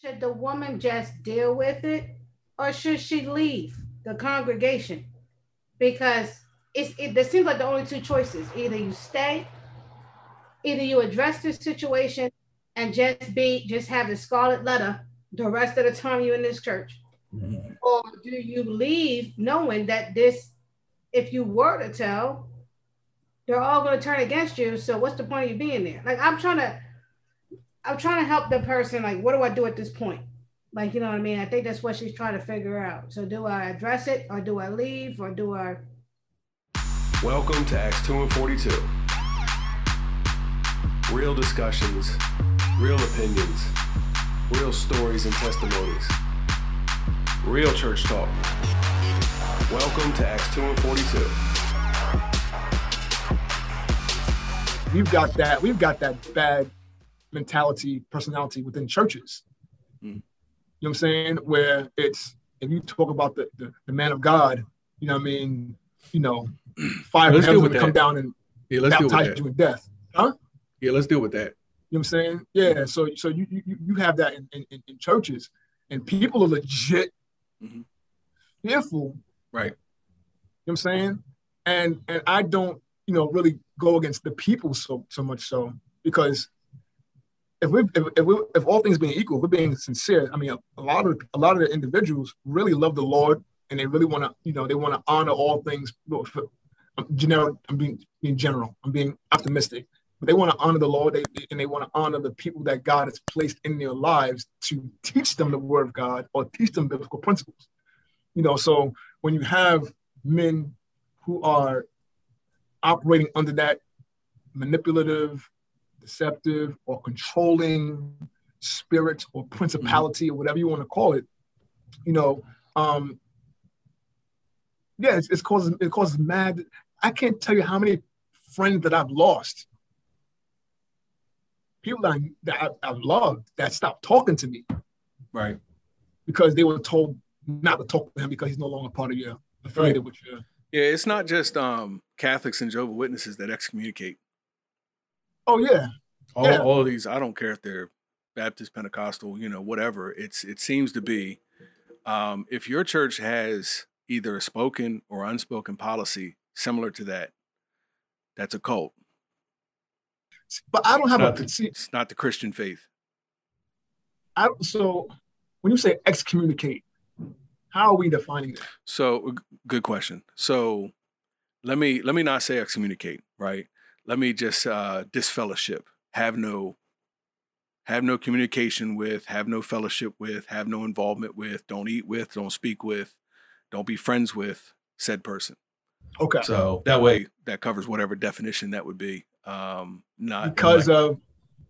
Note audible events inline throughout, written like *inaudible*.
Should the woman just deal with it or should she leave the congregation? Because it's, it, it seems like the only two choices either you stay, either you address this situation and just be, just have the scarlet letter the rest of the time you're in this church, mm-hmm. or do you leave knowing that this, if you were to tell, they're all going to turn against you. So what's the point of you being there? Like I'm trying to, I'm trying to help the person. Like, what do I do at this point? Like, you know what I mean? I think that's what she's trying to figure out. So do I address it, or do I leave, or do I? Welcome to Acts two and forty two. Real discussions, real opinions, real stories and testimonies, real church talk. Welcome to Acts two and forty two. we've got that we've got that bad mentality personality within churches. Mm. you know what i'm saying? Where it's if you talk about the, the, the man of god you know what i mean? You know *clears throat* fire let's with come down and yeah, let's baptize you in death. Huh? Yeah let's deal with that. You know what i'm saying? Yeah so so you you, you have that in, in, in churches. And people are legit mm-hmm. fearful. Right. You know what i'm saying? And and i don't you know, really go against the people so so much so because if we if if, we, if all things being equal, if we're being sincere, I mean, a, a, lot of a lot of the individuals really love the Lord and they really want to, you know, they want to honor all things. Um, Generic, I'm being being general. I'm being optimistic, but they want to honor the Lord, they, and they want to honor the people that God has placed in their lives to teach them the Word of God or teach them biblical principles. You know, so when you have men who are operating under that manipulative, deceptive, or controlling spirit or principality or whatever you want to call it, you know, um, yeah, it's, it's causes it causes mad. I can't tell you how many friends that I've lost, people that, I, that I, have loved that stopped talking to me, right? Because they were told not to talk to him because he's no longer part of your affiliated right. with your yeah, it's not just um, Catholics and Jehovah Witnesses that excommunicate. Oh yeah. All, yeah. all of these, I don't care if they're Baptist, Pentecostal, you know, whatever. It's it seems to be um, if your church has either a spoken or unspoken policy similar to that, that's a cult. But I don't have a. The, it's not the Christian faith. I so when you say excommunicate, how are we defining that? So good question. So let me let me not say excommunicate, right? Let me just uh disfellowship, have no have no communication with, have no fellowship with, have no involvement with, don't eat with, don't speak with, don't be friends with said person. Okay. So that way that covers whatever definition that would be. Um not because like, of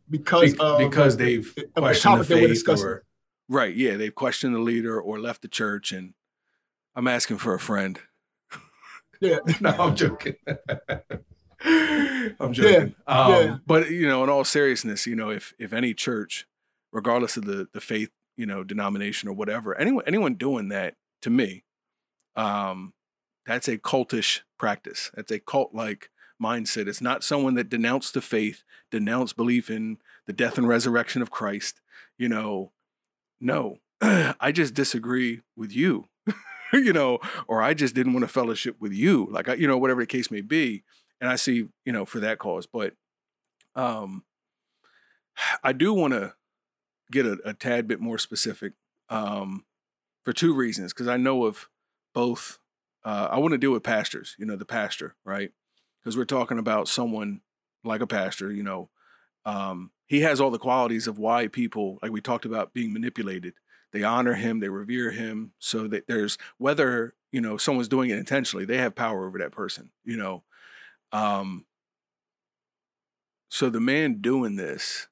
because be, of because they've questioned the faith or Right. Yeah. They've questioned the leader or left the church, and I'm asking for a friend. Yeah. *laughs* no, I'm joking. *laughs* *laughs* I'm joking. Yeah. Um, yeah. But you know, in all seriousness, you know, if if any church, regardless of the the faith, you know, denomination or whatever, anyone anyone doing that to me, um, that's a cultish practice. That's a cult like mindset. It's not someone that denounced the faith, denounced belief in the death and resurrection of Christ, you know, no, *clears throat* I just disagree with you, *laughs* you know, or I just didn't want to fellowship with you, like, you know, whatever the case may be. And I see, you know, for that cause. But um, I do want to get a, a, tad bit more specific um, for two reasons. Because I know of both, uh, I want to deal with pastors, you know, the pastor, right? Because we're talking about someone like a pastor, you know, um, he has all the qualities of why people, like we talked about, being manipulated. They honor him, they revere him, so that there's whether you know someone's doing it intentionally, they have power over that person. You know, um, so the man doing this,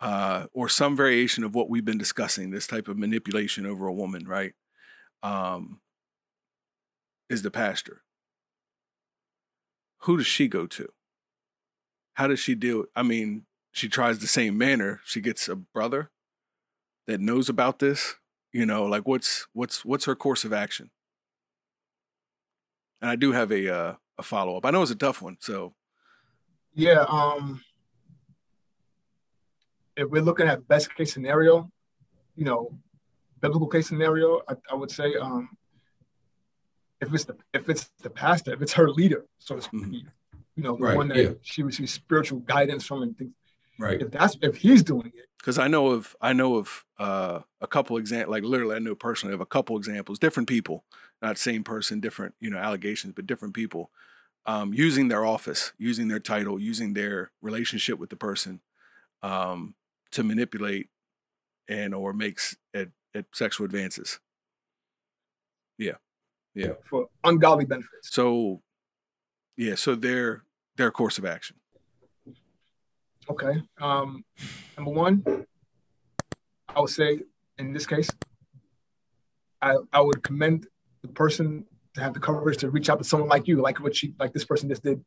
uh, or some variation of what we've been discussing, this type of manipulation over a woman, right? Um, is the pastor. Who does she go to? how does she deal? I mean, she tries the same manner. She gets a brother that knows about this. You know, like what's what's what's her course of action? And I do have a uh, a follow up. I know it's a tough one, so yeah. Um, if we're looking at best case scenario, you know, biblical case scenario, I, I would say um, if it's the if it's the pastor, if it's her leader, so to speak, mm-hmm. you know, the right, one that yeah. she receives spiritual guidance from and things. Right. If that's if he's doing it. Because I know of I know of uh, a couple examples, like literally, I know personally of a couple examples, different people, not same person, different you know allegations, but different people, um, using their office, using their title, using their relationship with the person, um, to manipulate and or makes at, at sexual advances. Yeah. Yeah. For ungodly benefits. So yeah, so their their course of action. Okay. Um number one, I would say in this case, I I would commend the person to have the courage to reach out to someone like you, like what she like this person just did.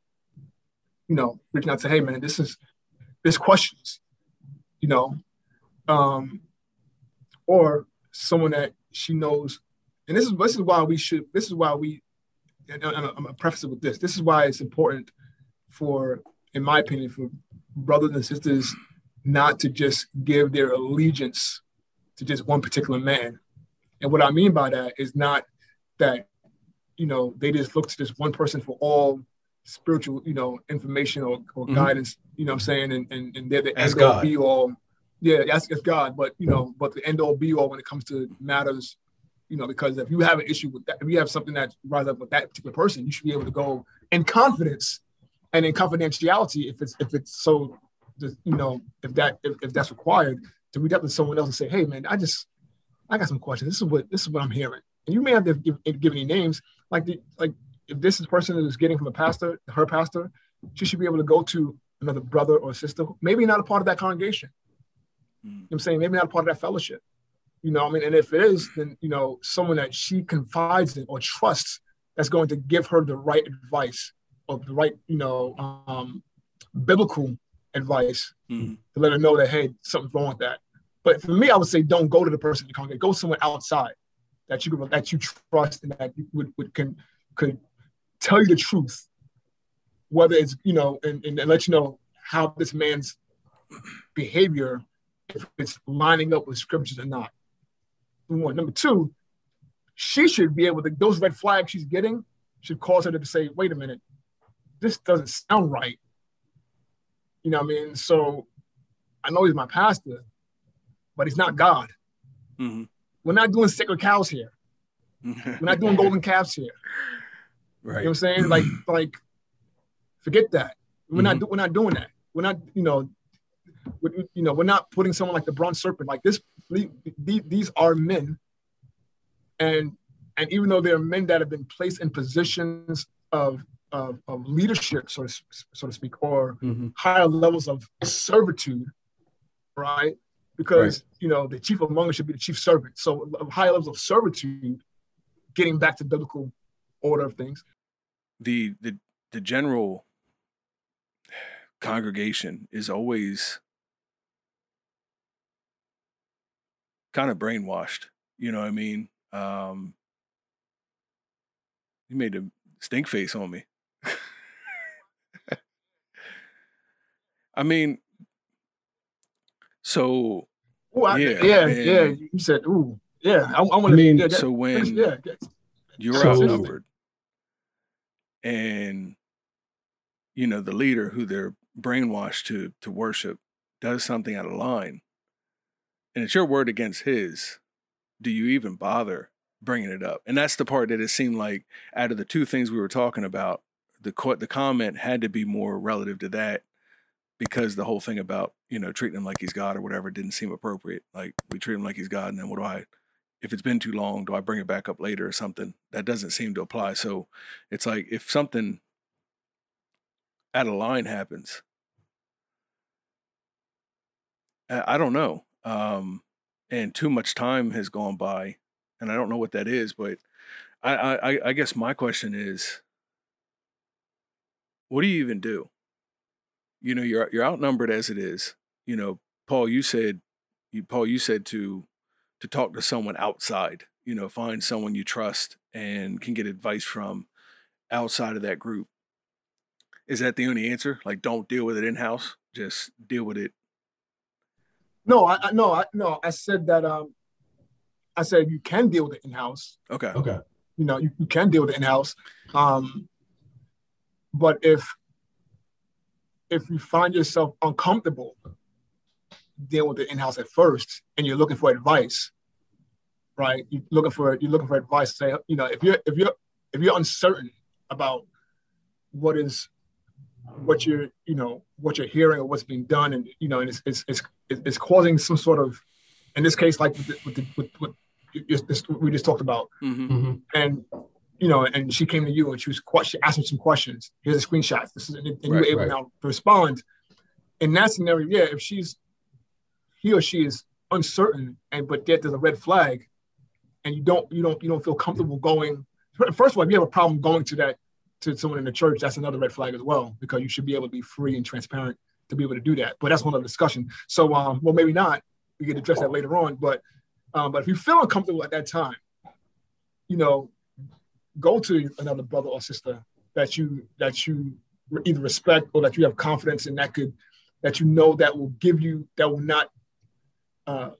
You know, reaching out to, hey man, this is this questions, you know, um, or someone that she knows. And this is this is why we should. This is why we. And I'm gonna preface it with this. This is why it's important for, in my opinion, for brothers and sisters not to just give their allegiance to just one particular man. And what I mean by that is not that, you know, they just look to this one person for all spiritual, you know, information or, or mm-hmm. guidance, you know what I'm saying? And, and, and they're the end all be all yeah, that's it's God, but you know, but the end all be all when it comes to matters, you know, because if you have an issue with that, if you have something that rises up with that particular person, you should be able to go in confidence and in confidentiality if it's if it's so, you know, if that if, if that's required to reach out to someone else and say, hey man, I just I got some questions. This is what this is what I'm hearing, and you may have to give, give any names like the like if this is person is getting from a pastor, her pastor, she should be able to go to another brother or sister, maybe not a part of that congregation you know I'm saying? Maybe not a part of that fellowship. You know, I mean, and if it is, then you know, someone that she confides in or trusts that's going to give her the right advice or the right, you know, um, biblical advice mm-hmm. to let her know that hey, something's wrong with that. But for me, I would say don't go to the person in the congregation, Go somewhere outside that you that you trust and that would, would can could tell you the truth, whether it's you know, and, and let you know how this man's behavior if it's lining up with scriptures or not. One. Number two, she should be able to, those red flags she's getting should cause her to say, wait a minute, this doesn't sound right. You know what I mean? So I know he's my pastor, but he's not God. Mm-hmm. We're not doing sacred cows here. We're not doing golden calves here. Right. You know what I'm saying? Like, *clears throat* like, forget that. We're mm-hmm. not we're not doing that. We're not, you know, you know, we're not putting someone like the bronze serpent like this. These are men, and and even though they're men that have been placed in positions of of, of leadership, so to so to speak, or mm-hmm. higher levels of servitude, right? Because right. you know the chief among us should be the chief servant. So high levels of servitude, getting back to biblical order of things. The the the general congregation is always kind of brainwashed. You know what I mean? Um, he made a stink face on me. *laughs* I mean, so Ooh, I, yeah, yeah, yeah. You said, "Ooh, yeah." I, I want to. I mean, yeah, so when yeah, you're so, outnumbered, and you know the leader who they're brainwashed to to worship does something out of line, and it's your word against his, do you even bother bringing it up? And that's the part that it seemed like out of the two things we were talking about, the the comment had to be more relative to that because the whole thing about you know treating him like he's God or whatever didn't seem appropriate. Like we treat him like he's God, and then what do I? If it's been too long, do I bring it back up later or something? That doesn't seem to apply. So it's like if something out of line happens, I don't know um, and too much time has gone by, and I don't know what that is, but I, I, I guess my question is, what do you even do? You know, you're you're outnumbered as it is. You know, Paul, you said, you Paul, you said to to talk to someone outside. You know, find someone you trust and can get advice from outside of that group. Is that the only answer? Like, don't deal with it in house. Just deal with it No, I, I no, I no. I said that. Um, I said you can deal with it in house. Okay. Okay. You know, you, you can deal with it in house. Um, but if if you find yourself uncomfortable dealing with the in house at first, and you're looking for advice, right? You're looking for you're looking for advice. Say, you know, if you're if you're if you're uncertain about what is what you're you know what you're hearing or what's being done, and you know, and it's it's it's, it's causing some sort of, in this case, like with the, with, the, with, with this, we just talked about, Mm-hmm. Mm-hmm. and you know, and she came to you and she was she asked me some questions. Here's a screenshot. This is and you were able right. now to respond. In that scenario, yeah, if she's he or she is uncertain and but yet there's a red flag, and you don't you don't you don't feel comfortable going. First of all, if you have a problem going to that to someone in the church, that's another red flag as well because you should be able to be free and transparent to be able to do that. But that's one other discussion. So, um, well, maybe not. We can address that later on. But, um, but if you feel uncomfortable at that time, you know, go to another brother or sister that you that you either respect or that you have confidence in that could that you know that will give you that will not uh,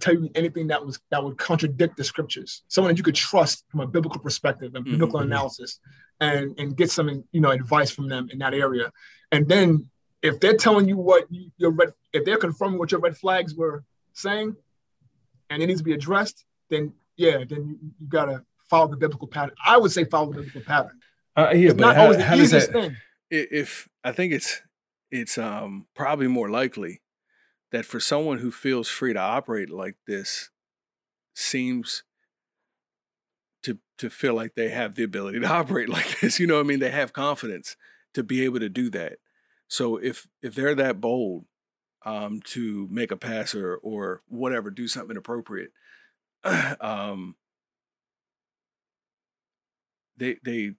tell you anything that was that would contradict the scriptures. Someone that you could trust from a biblical perspective and biblical Mhm. analysis, and and get some you know advice from them in that area. And then if they're telling you what you, your red, if they're confirming what your red flags were saying, and it needs to be addressed, then yeah, then you, you gotta follow the biblical pattern. I would say follow the biblical pattern. Uh, yeah, It's but not how, always the easiest that? thing. If I think it's it's um probably more likely that for someone who feels free to operate like this seems to to feel like they have the ability to *laughs* operate like this. You know what I mean? They have confidence to be able to do that. So if if they're that bold um to make a pass or or whatever, do something appropriate, *clears throat* um they they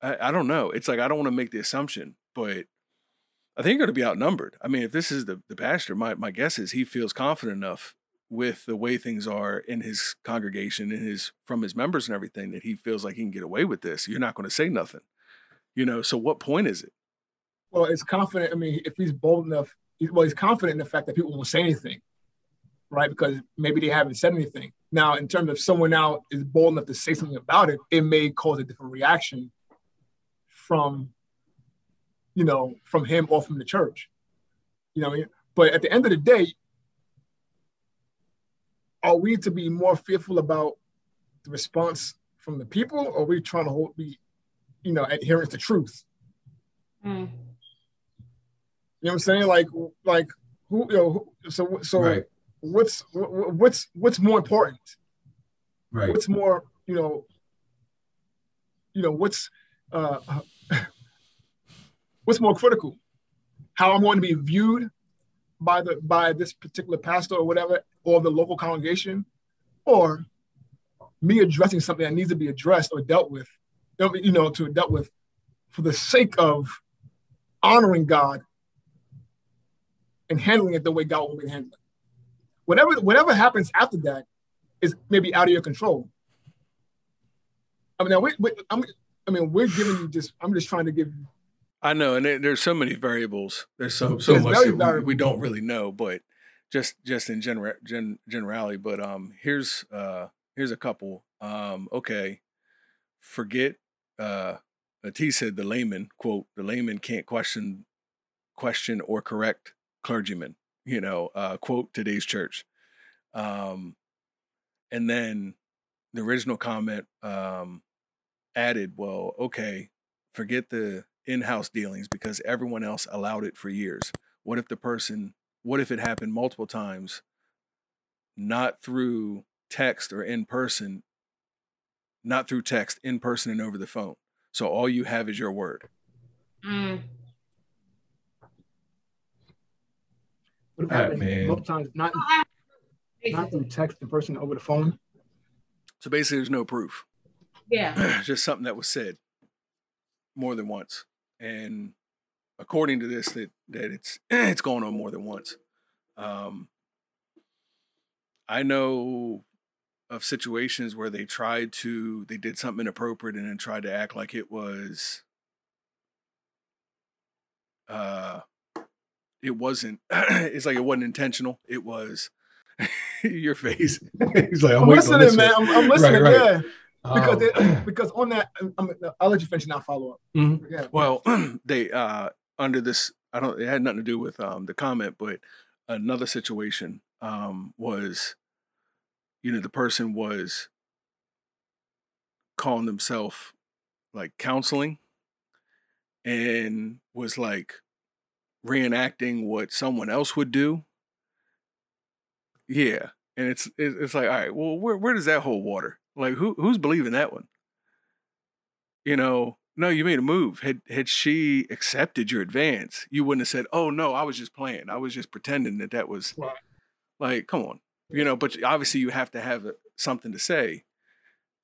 I, I don't know. It's like I don't want to make the assumption, but I think you're going to be outnumbered. I mean, if this is the the pastor, my my guess is he feels confident enough with the way things are in his congregation and his from his members and everything that he feels like he can get away with this. You're not going to say nothing, you know. So what point is it? Well, it's confident. I mean, if he's bold enough, he's, well, he's confident in the fact that people won't say anything, right? Because maybe they haven't said anything. Now, in terms of someone now is bold enough to say something about it, it may cause a different reaction from, you know, from him or from the church. You know, what I mean? but at the end of the day, are we to be more fearful about the response from the people, or are we trying to hold be, you know, adherence to truth? Mm. You know what I'm saying? Like, like who? You know, who- so so Right. What's what's what's more important? Right. What's more, you know, you know, what's uh, *laughs* what's more critical? How I'm going to be viewed by the by this particular pastor or whatever, or the local congregation, or me addressing something that needs to be addressed or dealt with, you know, to dealt with for the sake of honoring God and handling it the way God will be handling it. Whatever whatever happens after that is maybe out of your control. I mean, now we, we, I'm, I mean, we're giving you just. I'm just trying to give. you I know, and there, there's so many variables. There's so so very much that we, we don't really know, but just just in general gen, generality. But um, here's uh here's a couple. Um, okay, forget. Uh, T said the layman quote: the layman can't question question or correct clergymen. You know, uh, quote today's church. Um, and then the original comment um added, well, okay, forget the in-house dealings because everyone else allowed it for years. What if the person what if it happened multiple times not through text or in person, not through text, in person and over the phone. So all you have is your word. Mm. What man. multiple times, not not through text the person over the phone. So basically there's no proof. Yeah. *clears throat* just something that was said more than once. And according to this, that that it's *clears throat* it's going on more than once. Um, I know of situations where they tried to they did something inappropriate and then tried to act like it was uh it wasn't. *clears throat* it's like it wasn't intentional. It was *laughs* your face. *laughs* He's like, I'm, I'm listening, man. I'm, I'm listening. right. Yeah, because Um, it, *clears throat* *clears throat* because on that, I'm, I'll let you finish and I'll follow up. Mhm. Yeah. Well, they uh under this I don't it had nothing to do with um the comment, but another situation um was you know the person was calling themselves like counseling and was like reenacting what someone else would do. Yeah. And it's it's like, all right, well, where where does that hold water? Like who who's believing that one? you know, no, you made a move. Had had she accepted your advance, you wouldn't have said, "Oh no, I was just playing. I was just pretending that that was." Right. Like, come on, you know. But obviously, you have to have something to say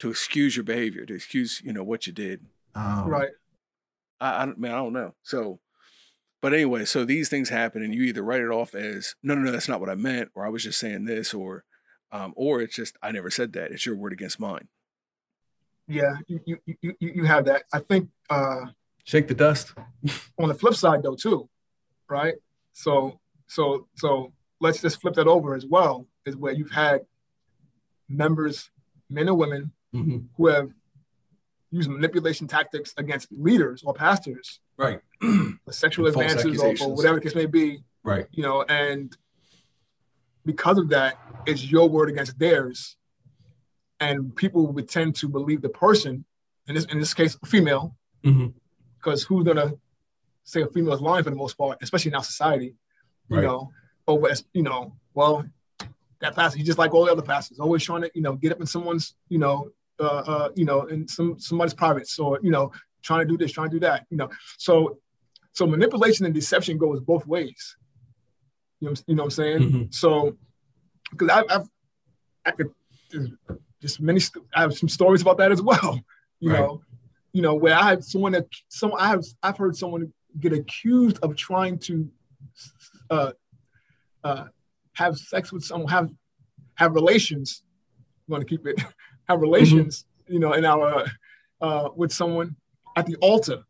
to excuse your behavior, to excuse, you know, what you did. Um, Right. I, I don't- man, I don't know. So, but anyway, so these things happen, and you either write it off as no, no, no, that's not what I meant, or I was just saying this, or, um, or it's just I never said that. It's your word against mine. Yeah. You you you you you have that. I think uh, Shake the dust. on the flip side though too, right? So so so let's just flip that over as well. Is where you've had members, men and women, Mm-hmm. who have used manipulation tactics against leaders or pastors Right. *clears throat* for sexual False advances or, or whatever the case may be, Right. you know, and because of that, it's your word against theirs. And people would tend to believe the person, in this in this case, a female, because who's gonna say a female is lying for the most part, especially in our society, you Right. know, over as you know, well, that pastor, he's just like all the other pastors, always trying to, you know, get up in someone's, you know, uh, uh, you know, in some somebody's privates or you know, trying to do this, trying to do that, you know. So, so manipulation and deception goes both ways. You know, you know what I'm saying? Mhm. So, because I've, I've, I could just many, I have some stories about that as well. *laughs* You Right. know, you know where I have someone that some I have I've heard someone get accused of trying to uh, uh, have sex with someone, have have relations. I'm going to keep it *laughs* have relations. You know, in our uh, with someone at the altar.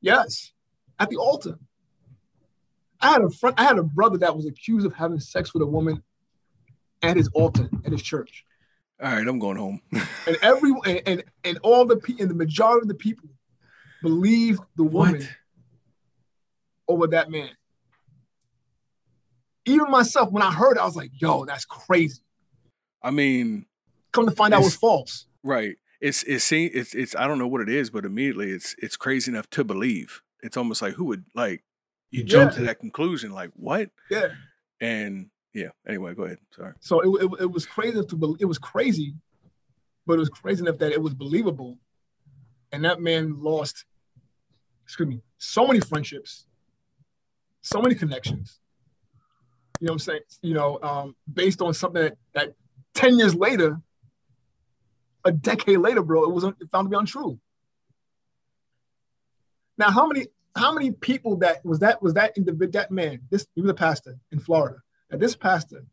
Yes, at the altar. I had a friend, I had a brother that was accused of having sex with a woman at his altar at his church, All right, I'm going home. *laughs* and every and and, and all the pe- and the majority of the people believed the woman What? over that man. Even myself, when I heard, it, I was like, "Yo, that's crazy." I mean, Come to find out, it was false. right. It's it's it's it's I don't know what it is, but immediately it's it's crazy enough to believe. It's almost like who would like you jump Yeah. to that conclusion, like what? Yeah. And yeah. Anyway, go ahead. Sorry. So it, it, it was crazy enough to bel- it was crazy, but it was crazy enough that it was believable. And that man lost, excuse me, so many friendships, so many connections. You know what I'm saying? You know, um, based on something that, that 10 years later, a decade later, bro, it was found to be untrue. Now, how many how many people that was that was that individual that man, this he was a pastor in Florida, that this pastor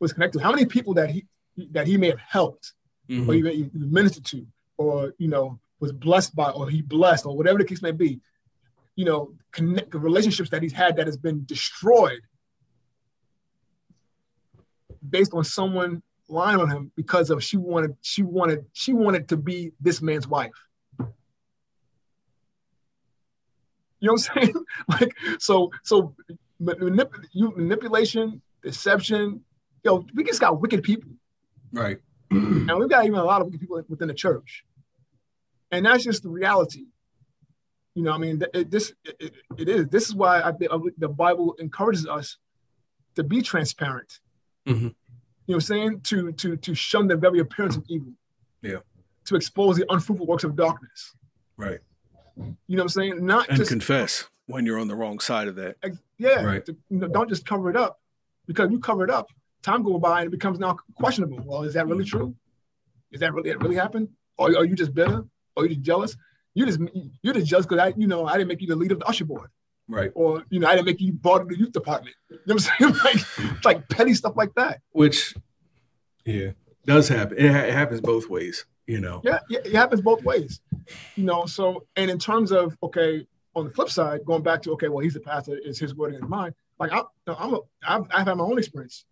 was connected. How many people that he that he may have helped Mm-hmm. or even ministered to, or you know, was blessed by, or he blessed, or whatever the case may be, you know, connect the relationships that he's had that has been destroyed based on someone lying on him because of she wanted she wanted she wanted to be this man's wife. You know what I'm saying? *laughs* like so so manip- you, manipulation, deception. Yo, we just got wicked people. Right. And we've got even a lot of wicked people within the church. And that's just the reality. You know, I mean, it, this it, it is. This is why I, think the Bible encourages us to be transparent. Mhm. You know what I'm saying? To to to shun the very appearance of evil. Yeah. To expose the unfruitful works of darkness. Right. You know what I'm saying? Not And just confess when you're on the wrong side of that. Yeah. Right. to- you know, don't just cover it up because you cover it up. Time goes by and it becomes now questionable. Well, is that really mm-hmm. true? Is that really it really happened? Or are you just bitter? Or are you just jealous? You just you're just jealous because I you know I didn't make you the leader of the usher board, Right. or you know I didn't make you board of the youth department. You know what I'm saying? *laughs* like it's like petty stuff like that. Which, yeah, does happen. It, ha- it happens both ways. You know. Yeah, yeah, it happens both ways. You know, so and in terms of okay, on the flip side, going back to okay, well, he's the pastor, is his word and his mind. Like I, I'm, a, I've, I've had my own experience.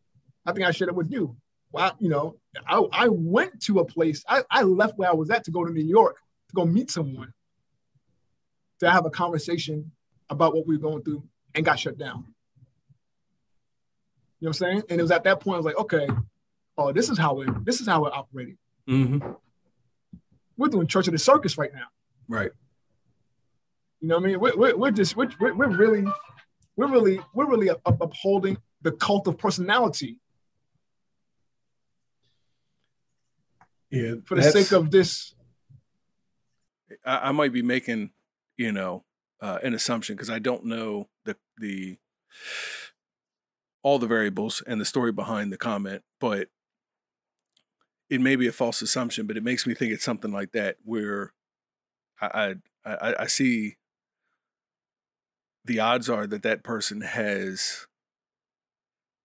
I think I shared it with you. Well, you know, I, I went to a place. I, I left where I was at to go to New York to go meet someone to have a conversation about what we were going through and got shut down. You know what I'm saying? And it was at that point I was like, okay, oh, this is how it this is how we're operating. Mm-hmm. We're doing church of the circus right now. Right. You know what I mean? We're, we're, we're just we're, we're really we're really we're really upholding the cult of personality. Yeah, for the sake of this. I, I might be making, you know, uh, an assumption because I don't know the the all the variables and the story behind the comment, but it may be a false assumption, but it makes me think it's something like that where I I, I, see the odds are that that person has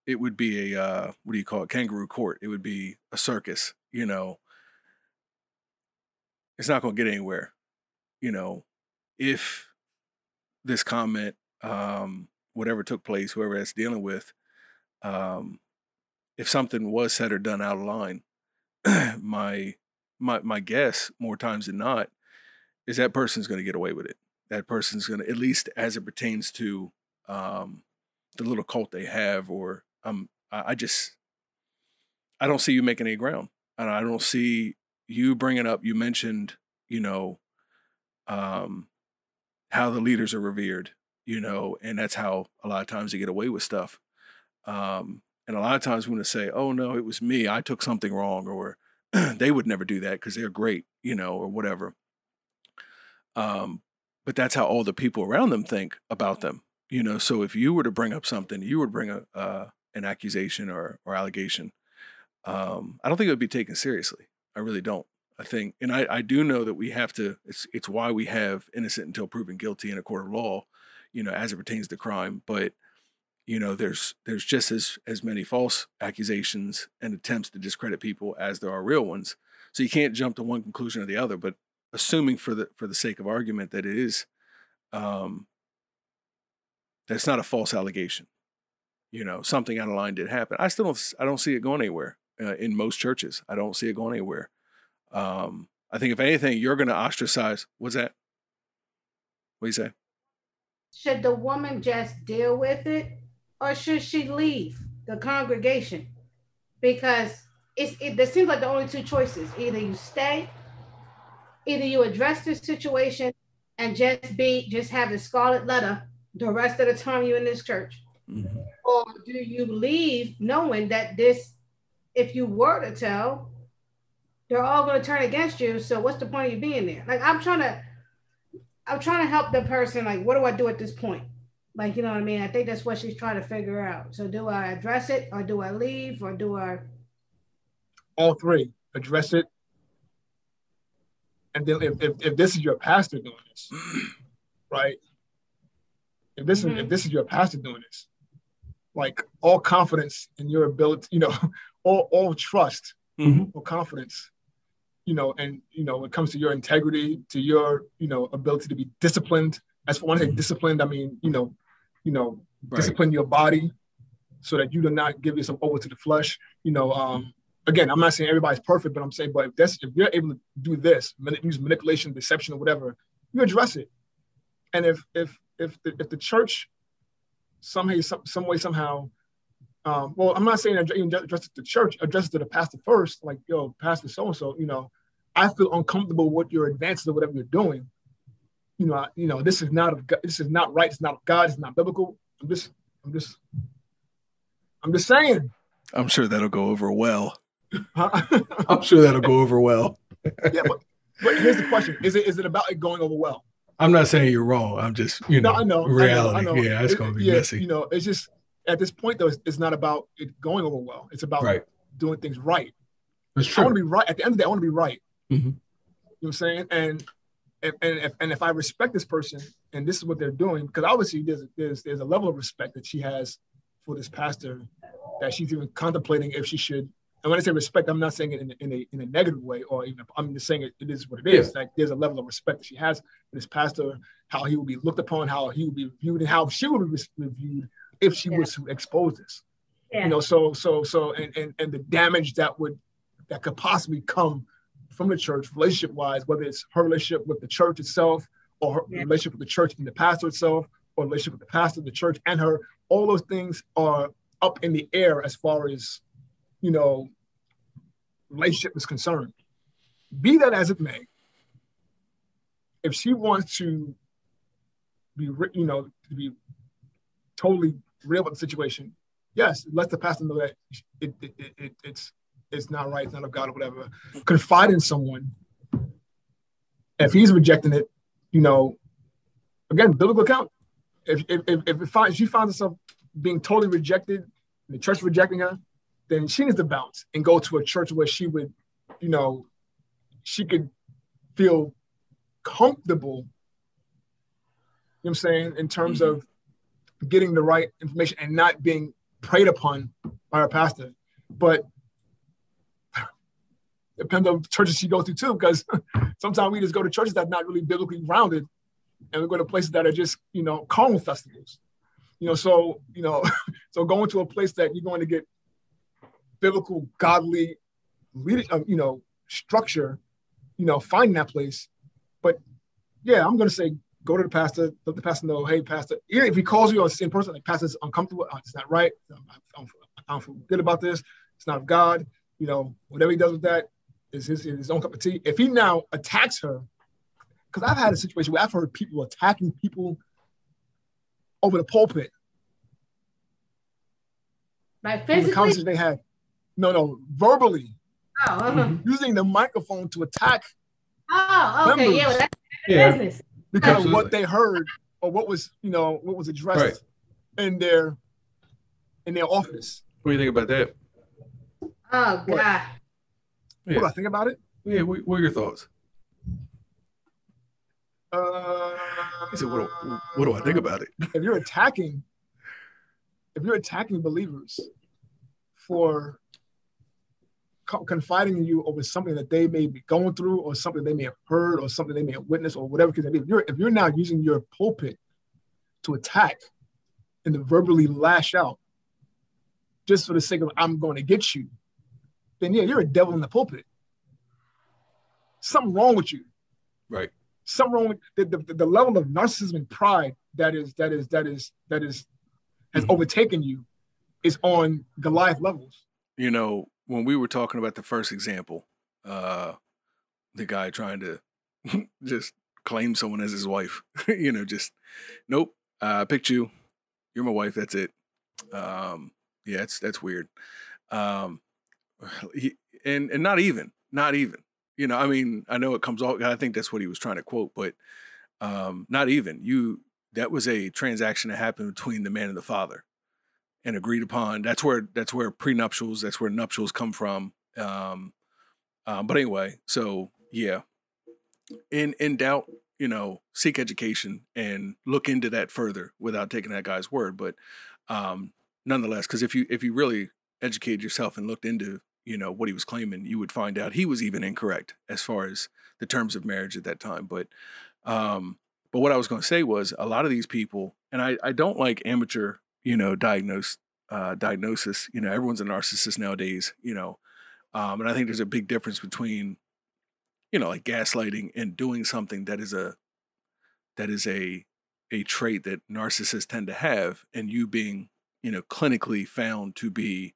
it would be a uh, what do you call it? Kangaroo court. It would be a circus you know? It's not going to get anywhere you know? If this comment um whatever took place whoever that's dealing with um if something was said or done out of line *clears throat* my my my guess more times than not is that person's going to get away with it. That person's going to at least as it pertains to um, the little cult they have or um, I, I just i don't see you making any ground. And i don't see you bringing up you mentioned you know um, how the leaders are revered you know and that's how a lot of times they get away with stuff. Um, and a lot of times when they say oh no it was me i took something wrong or *clears throat* they would never do that because they're great you know or whatever. Um, but that's how all the people around them think about them you know? So if you were to bring up something you would bring a uh, an accusation or or allegation um, i don't think it would be taken seriously i really don't i think and i i do know that we have to it's it's why we have innocent until proven guilty in a court of law you know as it pertains to crime. But you know there's there's just as as many false accusations and attempts to discredit people as there are real ones. So you can't jump to one conclusion or the other but assuming for the for the sake of argument that it is um that's not a false allegation. You know something out of line did happen. I still don't i don't see it going anywhere uh, in most churches. I don't see it going anywhere um i think if anything you're going to ostracize what's that? What do you say? Should the woman just deal with it or should she leave the congregation? Because it's it, it seems like the only two choices either you stay either you address this situation and just be just have the scarlet letter the rest of the time you're in this church. Mm-hmm. or do you leave knowing that this if you were to tell they're all going to turn against you so what's the point of you being there like i'm trying to i'm trying to help the person like what do i do at this point like you know what i mean i think that's what she's trying to figure out so do i address it or do i leave or do i all three address it and then if, if, if this is your pastor doing this, *clears throat* right? If this mm-hmm. is if this is your pastor doing this, like all confidence in your ability, you know, *laughs* all all trust mm-hmm. or confidence, you know, and you know, when it comes to your integrity, to your, you know, ability to be disciplined. As for one thing, disciplined, I mean, you know, you know, right. discipline your body so that you do not give yourself over to the flesh. You know, um, again, I'm not saying everybody's perfect, but I'm saying, but if that's if you're able to do this, use manipulation, deception, or whatever, you address it. And if if if the, if the church somehow some, some way somehow, um, well, I'm not saying address it to the church, address it to the pastor first, like yo, pastor so and so, you know, I feel uncomfortable with your advances or whatever you're doing. You know, I, you know, this is not of God, this is not right. It's not of God. It's not biblical. I'm just, I'm just, I'm just saying. I'm sure that'll go over well. *laughs* I'm sure that'll go over well. *laughs* yeah, but, but here's the question: Is it is it about it going over well? I'm not saying you're wrong. I'm just you know, no, I know reality. I know, I know. Yeah, it's it, going to be yeah, messy. You know, it's just at this point though, it's, it's not about it going over well. It's about right. doing things right. That's true. I want to be right. At the end of the day, I want to be right. Mm-hmm. You know what I'm saying? And and and if, and if I respect this person and this is what they're doing, because obviously there's there's there's a level of respect that she has for this pastor that she's even contemplating if she should and when I say respect, I'm not saying it in, in a in a negative way, or even I'm just saying it, it is what it is. Yeah. Like there's a level of respect that she has for this pastor, how he will be looked upon, how he will be viewed, and how she will be reviewed if she yeah. was to expose this. Yeah. You know, so so so and, and and the damage that would that could possibly come from the church, relationship wise, whether it's her relationship with the church itself, or her yeah. relationship with the church and the pastor itself, or relationship with the pastor, the church, and her, all those things are up in the air as far as you know, relationship is concerned. Be that as it may, if she wants to be, you know, to be totally real about the situation, yes, let the pastor know that it, it, it, it's it's not right, it's not of God or whatever. Confide in someone. If he's rejecting it, you know, again, biblical account. If if if, if, finds, she finds herself being totally rejected, the church rejecting her, then she needs to bounce and go to a church where she would, you know, she could feel comfortable. You know what I'm saying? In terms mm-hmm. of getting the right information and not being preyed upon by her pastor. But *sighs* depends on churches you go to too, because *laughs* sometimes we just go to churches that are not really biblically grounded, and we go to places that are just, you know, carnal festivals. You know, so you know, *laughs* so going to a place that you're going to get biblical, godly, um, you know, structure, you know, finding that place. But yeah, I'm gonna say go to the pastor, let the pastor know, hey, pastor, even if he calls you on the same person, like pastor's uncomfortable, uh, it's not right. I don't feel good about this. It's not of God. You know, whatever he does with that is his, his own cup of tea. If he now attacks her, because I've had a situation where I've heard people attacking people over the pulpit. Like physically? The conversation they had. No, no, verbally. Oh, uh-huh. *laughs* Using the microphone to attack. Oh, okay, members. yeah, well, that's yeah. business. Because Absolutely. of what they heard or what was, you know, what was addressed right. in their in their office. What do you think about that? Oh God. What, yeah. what do I think about it? Yeah, what, what are your thoughts? Uh, he said, what do, what do I think about it? If you're attacking, if you're attacking believers for confiding in you over something that they may be going through or something they may have heard or something they may have witnessed or whatever it be. If you're, if you're now using your pulpit to attack and to verbally lash out just for the sake of I'm going to get you, then yeah, you're a devil in the pulpit. Something wrong with you. Right. Something wrong with the, the, the level of narcissism and pride that is that is that is that is has mm-hmm. overtaken you is on Goliath levels. You know, when we were talking about the first example, uh, the guy trying to *laughs* just claim someone as his wife, *laughs* you know, just nope, I picked you, you're my wife. That's it. Um, yeah, it's that's weird. Um, *sighs* he, and and not even, not even. You know, I mean, I know it comes off. I think that's what he was trying to quote, but um, not even. You that was a transaction that happened between the man and the father and agreed upon. That's where that's where prenuptials, that's where nuptials come from. Um, um, but anyway, so yeah, in in doubt, you know, seek education and look into that further without taking that guy's word. But um, nonetheless, because if you if you really educated yourself and looked into you know what he was claiming, you would find out he was even incorrect as far as the terms of marriage at that time. But um, but what I was going to say was a lot of these people, and I I don't like amateur you know, diagnose uh, diagnosis. You know, everyone's a narcissist nowadays. You know, um, and I think there's a big difference between, you know, like gaslighting and doing something that is a that is a a trait that narcissists tend to have, and you being, you know, clinically found to be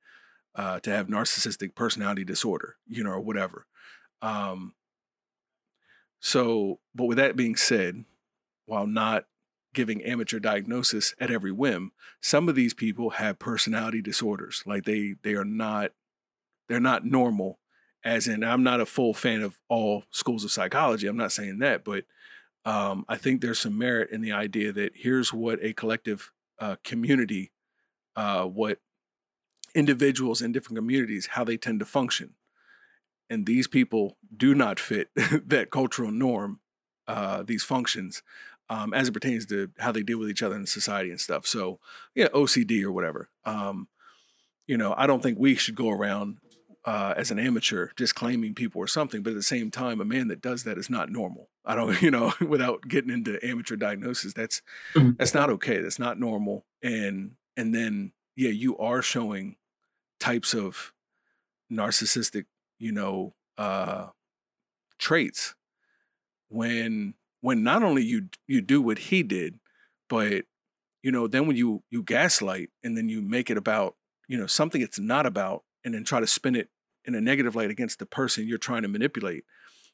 uh, to have narcissistic personality disorder, you know, or whatever. Um, so, but with that being said, while not giving amateur diagnosis at every whim. Some of these people have personality disorders. Like they they are not they're not normal. As in, I'm not a full fan of all schools of psychology. I'm not saying that, but um, I think there's some merit in the idea that here's what a collective uh, community, uh, what individuals in different communities, how they tend to function. And these people do not fit *laughs* that cultural norm, uh, these functions um, as it pertains to how they deal with each other in society and stuff. So, yeah, OCD or whatever. Um, you know, I don't think we should go around uh, as an amateur, just claiming people or something. But at the same time, a man that does that is not normal. I don't, *laughs* you know, without getting into amateur diagnosis, that's Mm-hmm. that's not okay. That's not normal. And and then yeah, you are showing types of narcissistic, you know, uh, traits when when not only you you do what he did, but you know, then when you you gaslight and then you make it about you know something it's not about, and then try to spin it in a negative light against the person you're trying to manipulate.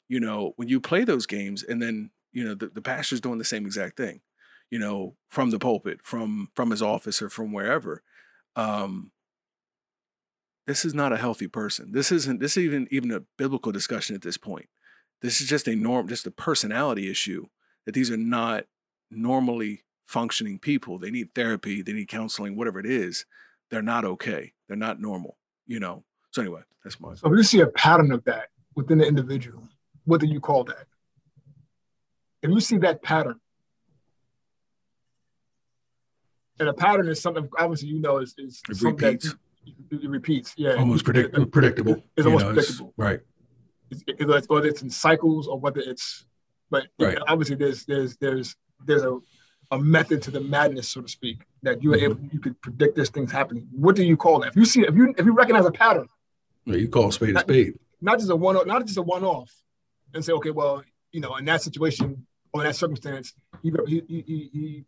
You know, when you play those games, and then you know the, the pastor's doing the same exact thing, you know, from the pulpit, from from his office or from wherever. Um, this is not a healthy person. This isn't this is even even a biblical discussion at this point. This is just a norm, just a personality issue that these are not normally functioning people. They need therapy, they need counseling, whatever it is. They're not okay. They're not normal, you know. So anyway, that's my So if you see a pattern of that within the individual, what do you call that? If you see that pattern, and a pattern is something obviously you know is, is It something that repeats. you- it repeats. Yeah, almost predict- predictable. It's almost know, predictable. right. It's, it- it's- whether it's in cycles or whether it's, but Right. obviously there's there's there's there's a, a method to the madness, so to speak, that you are Mm-hmm. able you could predict this thing's happening. What do you call that? If you see if you if you recognize a pattern, Yeah, you call a spade a spade. not just a one not just a one off, and say okay, well, you know, in that situation or in that circumstance, he he he, he,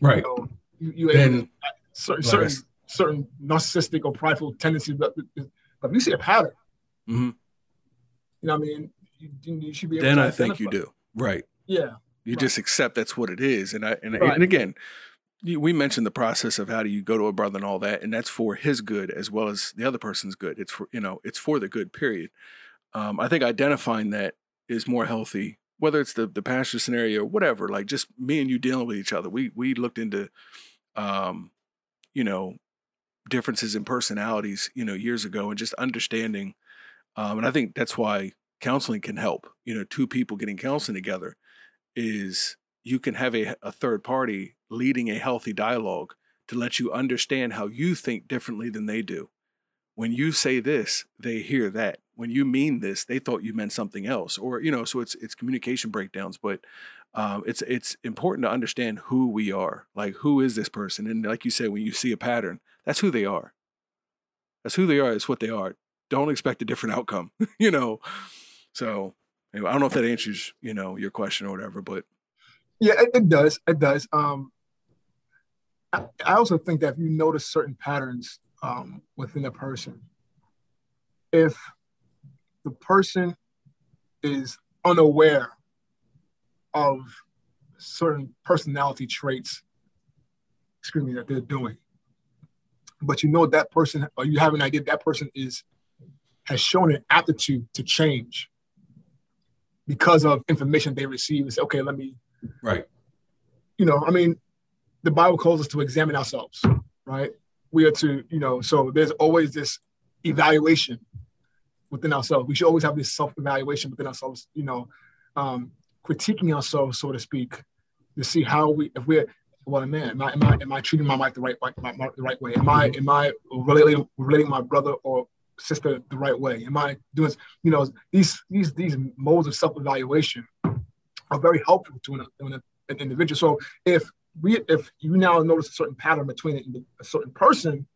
Right. you know, you, you Then- able, certain certain certain narcissistic or prideful tendencies, but, but if you see a pattern, Mhm. You know, what I mean, you, you should be. Able Then I think you do. Right. Yeah. You Right. just accept that's what it is. And I and, Right. and again, you, we mentioned the process of how do you go to a brother and all that, and that's for his good as well as the other person's good. It's for you know, it's for the good. Period. Um, I think identifying that is more healthy, whether it's the the pastor scenario, or whatever. Like just me and you dealing with each other. We we looked into, um, you know, differences in personalities, you know, years ago, and just understanding. Um, and I think that's why counseling can help. You know, two people getting counseling together is you can have a, a third party leading a healthy dialogue to let you understand how you think differently than they do. When you say this, they hear that. When you mean this, they thought you meant something else. Or, you know, so it's it's communication breakdowns, but um, it's it's important to understand who we are. Like who is this person? And like you said, when you see a pattern, that's who they are. That's who they are, it's what they are. Don't expect a different outcome, *laughs* you know. So anyway, I don't know if that answers, you know, your question or whatever, but Yeah, it, it does. It does. Um, I, I also think that if you notice certain patterns um, within a person, if the person is unaware of certain personality traits, excuse me, that they're doing, but you know that person, or you have an idea that person is has shown an aptitude to change because of information they receive. It's okay. Let me right. you know, I mean, the Bible calls us to examine ourselves, right? We are to, you know, so there's always this evaluation within ourselves. We should always have this self-evaluation within ourselves, you know, um, critiquing ourselves, so to speak, to see how we, if we're, well, man, am I, am I, am I treating my wife the right, my, my, the right way? Am I, am I relating, relating my brother or sister the right way? Am I doing, you know, these, these, these modes of self-evaluation are very helpful to an, an an individual. So if we if you now notice a certain pattern between a certain person,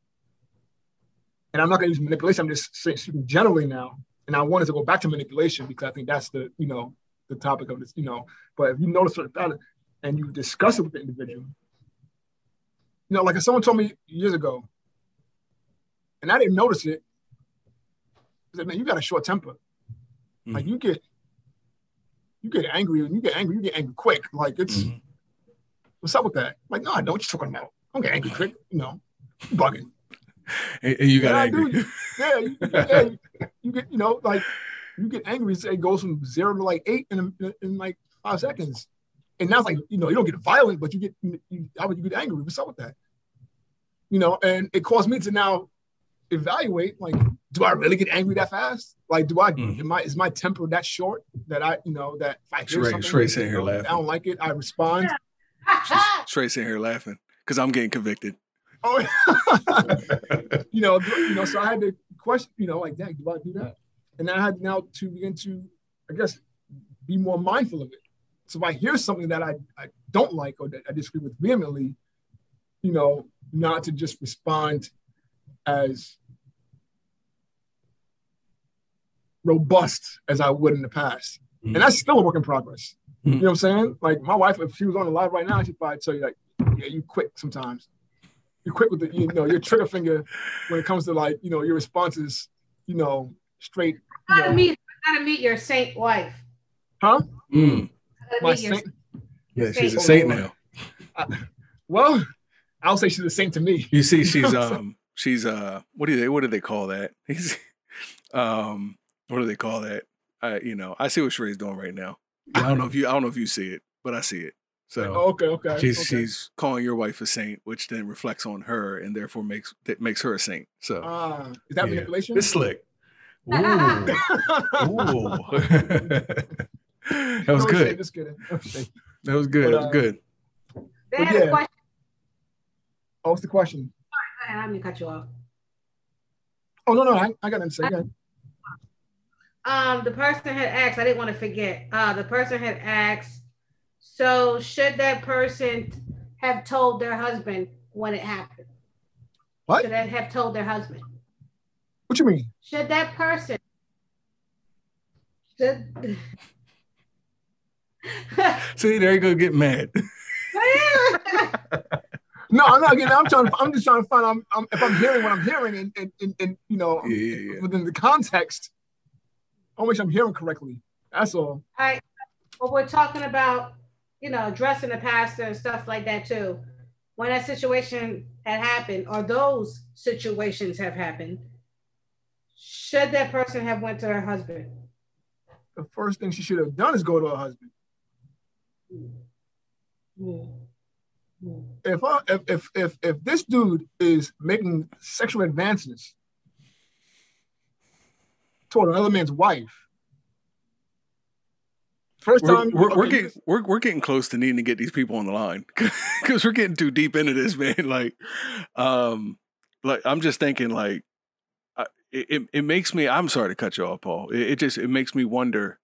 and I'm not going to use manipulation, I'm just speaking generally now, and I wanted to go back to manipulation because I think that's the you know the topic of this, you know. But if you notice a certain pattern and you discuss it with the individual, you know, like if someone told me years ago, and I didn't notice it, said, man, you got a short temper. Like you get you get angry and you get angry, you get angry quick. Like it's Mhm. what's up with that? Like, no, I don't. What you talking about? I don't get angry quick. You know, you bugging. *laughs* And, and you got Yeah, angry. do. Yeah, you, yeah, you, you get, you know, like you get angry. It goes from zero to like eight in, in, in like five seconds. And now it's like, you know, you don't get violent, but you get, you, how would you get angry? What's up with that? You know, and it caused me to now evaluate, like, do I really get angry that fast? Like, do I, Mhm. am I, is my temper that short that I, you know, that if I hear Shrey- something, Shrey sitting here laughing. I don't like it, I respond. Straight sitting here laughing because I'm getting convicted. Oh, *laughs* you know, you know, so I had to question, you know, like, that, do I do that? And I had now to begin to, I guess, be more mindful of it. So if I hear something that I, I don't like or that I disagree with vehemently, you know, not to just respond as robust as I would in the past. Mm-hmm. And that's still a work in progress. Mm-hmm. You know what I'm saying? Like my wife, if she was on the live right now, she'd probably tell you like, yeah, you quick sometimes. You're quick with the, you know, your trigger finger when it comes to like, you know, your responses, you know, straight. You gotta know. meet, gotta meet your saint wife. Huh? Mm. My saint. Yeah, she's a saint now. I, well, I'll say she's a saint to me. You see, *laughs* she's um, she's uh, what do they, what do they call that? *laughs* He's, um, what do they call that? I, you know, I see what Sheree's doing right now. I don't know if *laughs* you, I don't know if you see it, but I see it. So oh, okay, okay. She's okay. she's calling your wife a saint, which then reflects on her and therefore makes that makes her a saint. So uh, is that yeah. manipulation? It's slick. *laughs* Ooh. Ooh. *laughs* that was no good. Just kidding. that was good. But, uh, that was good. They had yeah. a question. Oh, what's the question? All right, I'm gonna cut you off. Oh no, no, I, I got to say. Go um, the person had asked, I didn't want to forget. Uh, the person had asked, so should that person have told their husband when it happened? What? Should they have told their husband? What you mean? Should that person should *laughs* See, there you go, get mad. *laughs* no, I'm not getting. I'm trying. To, I'm just trying to find. I'm, I'm, if I'm hearing what I'm hearing, and, and, and, and you know, yeah, yeah, yeah. within the context I wish I'm hearing correctly. That's all. All right. Well, we're talking about, you know, addressing the pastor and stuff like that too. When that situation had happened, or those situations have happened, should that person have went to her husband? The first thing she should have done is go to her husband. Mm. Mm. If, I, if if if if this dude is making sexual advances toward another man's wife. First time we're, we're, okay. we're, getting we're, we're getting close to needing to get these people on the line *laughs* because we're getting too deep into this, *laughs* man. Like, um, like I'm just thinking, like, it, it, it makes me. I'm sorry to cut you off, Paul. It, it just it makes me wonder.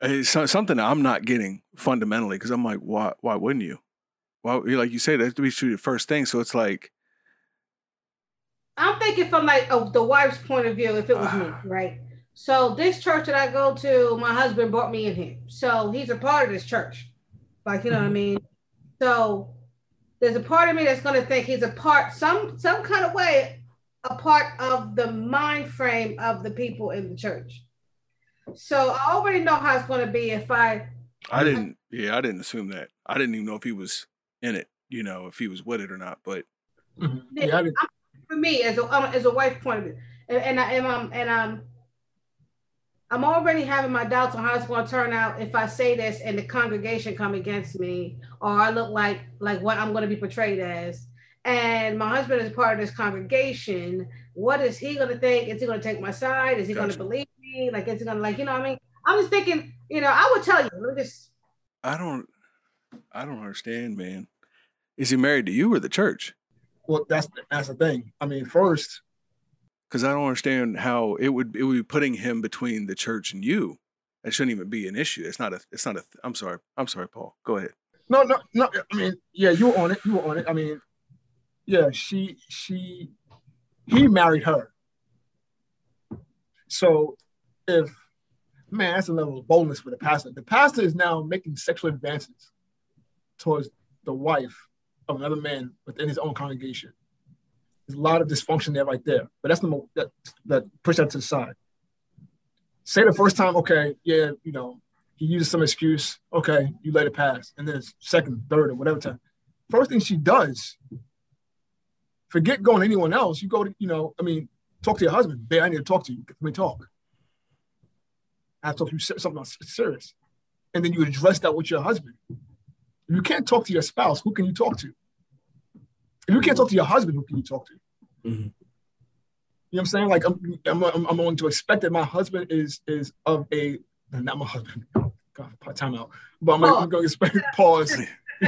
It's something I'm not getting fundamentally because I'm like, why why wouldn't you? Well, like you say, that to be the first thing. So it's like I'm thinking from like oh, the wife's point of view, if it was me, right? So this church that I go to, my husband brought me in here. So he's a part of this church. Like, you know what I mm-hmm. mean? So there's a part of me that's gonna think he's a part, some some kind of way, a part of the mind frame of the people in the church. So I already know how it's gonna be if I I didn't yeah, I didn't assume that. I didn't even know if he was in it, you know, if he was with it or not. But mm-hmm. yeah, I didn't for me as a um, as a wife point of view, and and, I, and um and um. I'm already having my doubts on how it's going to turn out if I say this and the congregation come against me, or I look like like what I'm going to be portrayed as. And my husband is part of this congregation. What is he going to think? Is he going to take my side? Is he gotcha. going to believe me? Like, is he going to like you know? what I mean, I'm just thinking. You know, I would tell you. Let me just. I don't. I don't understand, man. Is he married to you or the church? Well, that's that's the thing. I mean, first, because I don't understand how it would it would be putting him between the church and you. It shouldn't even be an issue. It's not a. It's not a. I'm sorry. I'm sorry, Paul. Go ahead. No, no, no. I mean, yeah, you were on it. You were on it. I mean, yeah, she she he married her. So if man, that's a level of boldness for the pastor. The pastor is now making sexual advances towards the wife of another man within his own congregation. There's a lot of dysfunction there right there. But that's the mo- that that push that to the side. Say the first time, okay, yeah, you know, he uses some excuse, okay, you let it pass. And then second, third, or whatever time. First thing she does, forget going to anyone else. You go to, you know, I mean, talk to your husband. Babe, I need to talk to you. Let me talk. I have to talk to you something serious. And then you address that with your husband. If you can't talk to your spouse, who can you talk to? If you can't talk to your husband, who can you talk to? Mm-hmm. You know what I'm saying? Like I'm, I'm, I'm, I'm going to expect that my husband is is of a not my husband. Oh, God, time out. But I'm, oh. I'm going to expect pause. *laughs*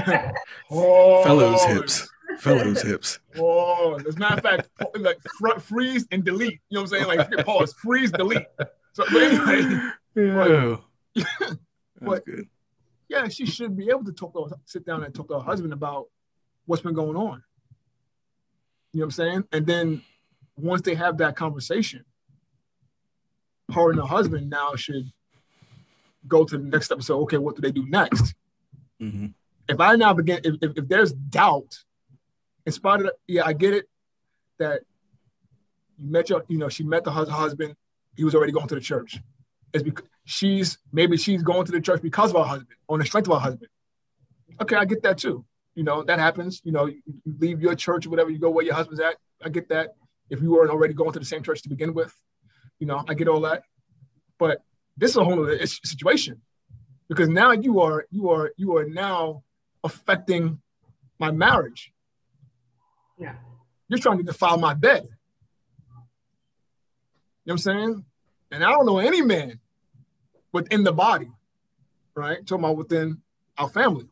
pause. Fellows hips. Fill those hips. Oh, as a matter of fact, like front freeze and delete. You know what I'm saying? Like pause, freeze, delete. So but anyway, *laughs* Yeah. *laughs* But- That's good. Yeah, she should be able to talk to sit down and talk to her husband about what's been going on. You know what I'm saying? And then once they have that conversation, her and her husband now should go to the next say, okay, what do they do next? hmm if I now begin, if, if, if there's doubt, in spite of, the, yeah, I get it that you met your, you know, she met the hus- husband, he was already going to the church. It's because she's maybe she's going to the church because of her husband, on the strength of her husband. Okay, I get that too. You know, that happens. You know, you, you leave your church or whatever, you go where your husband's at. I get that. If you weren't already going to the same church to begin with, you know, I get all that. But this is a whole other situation because now you are you are you are now affecting my marriage. Yeah. You're trying to defile my bed. You know what I'm saying? And I don't know any man within the body, right? Talking about within our family,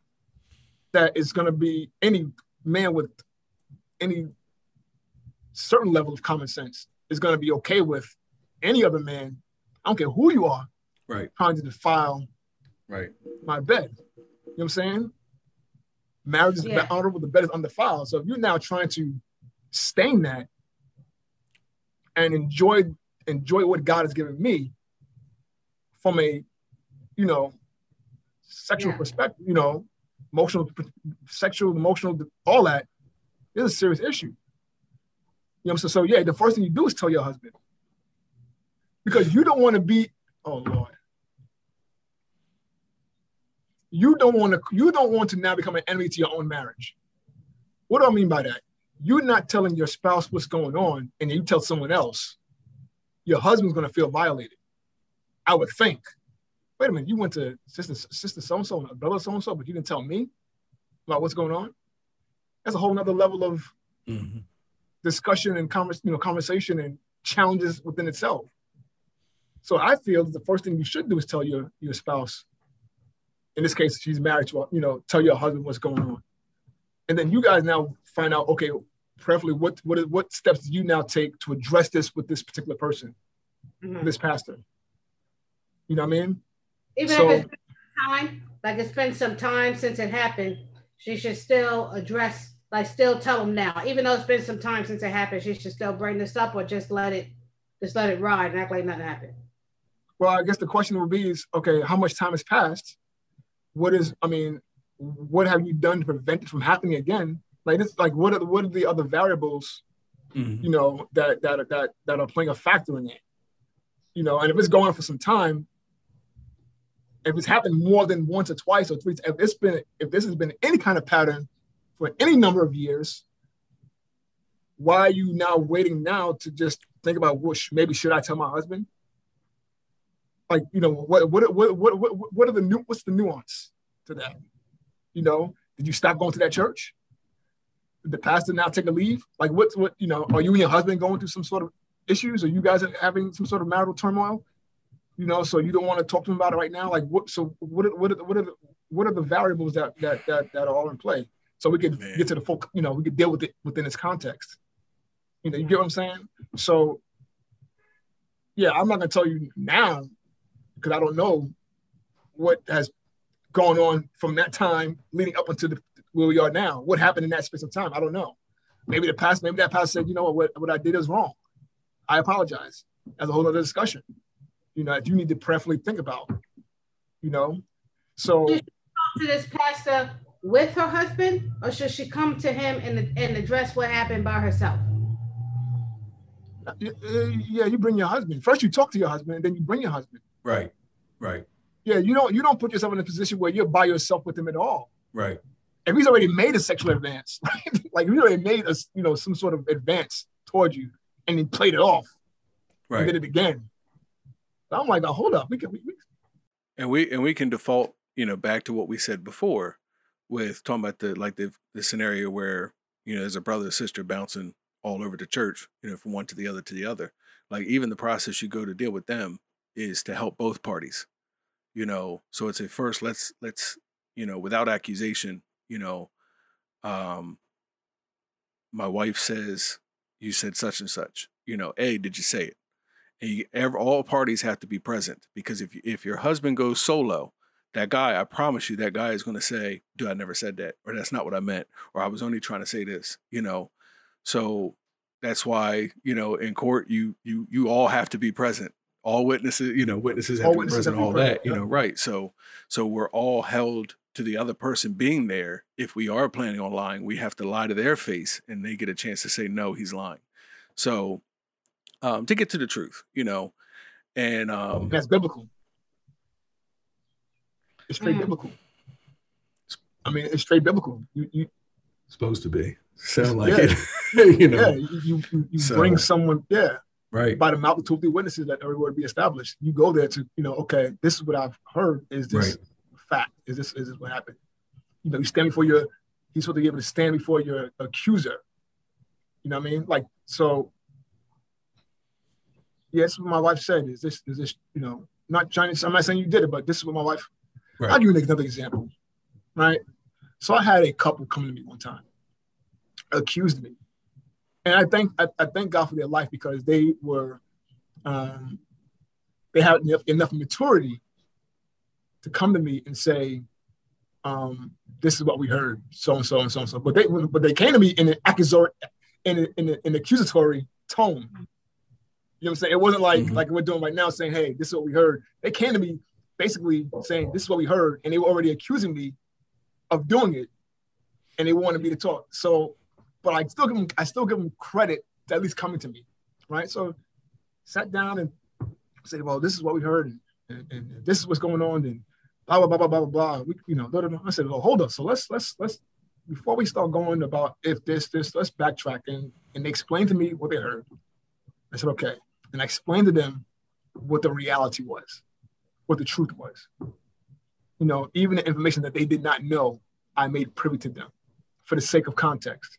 that is going to be any man with any certain level of common sense is going to be okay with any other man. I don't care who you are, Right. trying to defile Right. my bed. You know what I'm saying? Marriage is Yeah. honorable, the bed is undefiled. So if you're now trying to stain that and enjoy enjoy what God has given me from a, you know, sexual Yeah. perspective, you know, emotional, sexual, emotional, all that, is a serious issue. You know what I'm saying? So yeah, the first thing you do is tell your husband. Because you don't want to be, oh Lord. You don't want to, you don't want to now become an enemy to your own marriage. What do I mean by that? You're not telling your spouse what's going on, and you tell someone else, your husband's gonna feel violated. I would think. Wait a minute, you went to sister sister so and so and brother so and so, but you didn't tell me about what's going on. That's a whole nother level of hmm discussion and convers, you know, conversation and challenges within itself. So I feel that the first thing you should do is tell your your spouse. In this case, she's married to, you know, tell your husband what's going on, and then you guys now find out, okay, preferably what what is- what steps do you now take to address this with this particular person, Mhm. this pastor. You know what I mean? Even So- if it's time, like it's been some time since it happened, she should still address, like still tell them now. Even though it's been some time since it happened, she should still bring this up or just let it, just let it ride and act like nothing happened. Well, I guess the question would be is, okay, how much time has passed? What is, I mean, what have you done to prevent it from happening again? Like this, like what are the, what are the other variables, hmm you know, that that that that are playing a factor in it? You know, and if it's going for some time, if it's happened more than once or twice or three, if it's been if this has been any kind of pattern for any number of years, why are you now waiting now to just think about what sh- maybe should I tell my husband? Like, you know, what what what what what, what are the new what's the nuance to that? You know, did you stop going to that church? The pastor now take a leave? Like, what's what you know? Are you and your husband going through some sort of issues? Are you guys having some sort of marital turmoil? You know, so you don't want to talk to him about it right now. Like, what? So what? Are, what? Are, what are the what are the variables that that that that are all in play? So we can Man. get to the full. You know, we can deal with it within its context. You know, you get what I'm saying? So, yeah, I'm not gonna tell you now because I don't know what has gone on from that time leading up until the, where we are now. What happened in that space of time? I don't know. Maybe the past, maybe that pastor said, you know what, what, what I did is wrong. I apologize. That's a whole other discussion. You know, that you need to prayerfully think about. You know, so talk to this pastor with her husband, or should she come to him and, and address what happened by herself? yeah, you bring your husband first. You talk to your husband, and then you bring your husband. Right. Right. Yeah, you don't you don't put yourself in a position where you're by yourself with him at all. Right. If he's already made a sexual advance, right? *laughs* like if he already made a you know some sort of advance toward you, and he played it off right? and did it again. So I'm like, oh, hold up, we can. We, we, and we and we can default you know back to what we said before with talking about the like the the scenario where you know there's a brother or sister bouncing all over the church you know from one to the other to the other like even the process you go to deal with them is to help both parties you know so it's a first let's let's you know without accusation you know um my wife says you said such and such. You know, A, did you say it? And you, ever, all parties have to be present because if if your husband goes solo, that guy, I promise you, that guy is going to say, "Dude, I never said that," or "That's not what I meant," or "I was only trying to say this." You know, so that's why you know in court you you you all have to be present. All witnesses, you know, witnesses have All to be present. have to be All that, you yeah. know, right? So so we're all held to the other person being there. If we are planning on lying, we have to lie to their face, and they get a chance to say no, he's lying. So um, to get to the truth, you know, and um, that's biblical. It's straight Mm. biblical. I mean, it's straight biblical. You, you Supposed to be. Sound like Yeah. it. *laughs* you know. yeah, you, you, you, you So- bring someone, yeah, Right. by the mouth of two or three witnesses that every word be established. You go there to, you know, okay, this is what I've heard. Is this Right. fact? Is this is this what happened? You know, you stand before your, he's supposed to be able to stand before your accuser. You know what I mean? Like, so yes, what my wife said is this, is this, you know, not trying to, I'm not saying you did it, but this is what my wife, Right. I'll give you another example, right? So I had a couple come to me one time, accused me. And I thank I, I thank God for their life because they were um, they had enough, enough maturity to come to me and say, um, this is what we heard, so and so and so and so. But they but they came to me in an accusatory in, a, in, a, in an accusatory tone. You know what I'm saying? It wasn't like Mhm. like we're doing right now, saying, "Hey, this is what we heard." They came to me basically saying, "This is what we heard," and they were already accusing me of doing it, and they wanted me to talk. So, but I still give them I still give them credit to at least coming to me, right? So, sat down and said, "Well, this is what we heard, and, and, and this is what's going on, and blah blah blah blah blah blah." We, you know, blah, blah, blah. I said, "Well, hold up. So let's let's let's before we start going about if this this let's backtrack and and they explained to me what they heard. I said, okay, and I explained to them what the reality was, what the truth was. You know, even the information that they did not know, I made privy to them for the sake of context.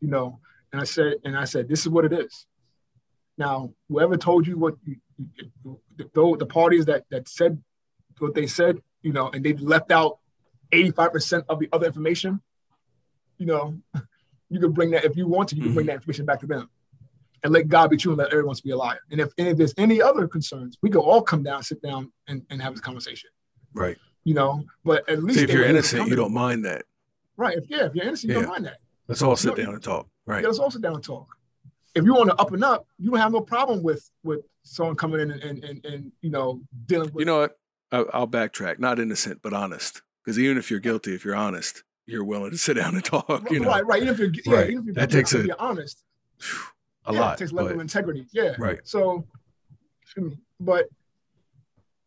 You know, and I said, and I said, this is what it is. Now, whoever told you what you, you- the, the parties that that said what they said, you know, and they left out 85% of the other information, you know, *laughs* you can bring that if you want to, you can bring mm-hmm. that information back to them and let God be true and let everyone else be a liar. And if, and if there's any other concerns, we can all come down, sit down, and, and have this conversation. right. You know, but at least See, if you're were able to innocent, you don't mind that. right. If yeah, if you're innocent, you Yeah. don't mind that. Let's all sit down and talk. Right. Yeah, let's all sit down and talk. If you want to up and up, you don't have no problem with with someone coming in and and, and, and you know dealing with You know what? I'll backtrack. Not innocent, but honest. Because even if you're guilty, if you're honest, you're willing to sit down and talk. You know, right, right. Even if you're yeah, Right. even if you're, That takes if a- you're honest, *sighs* a yeah, lot. It takes a level but- of integrity. Yeah. Right. So, excuse me, but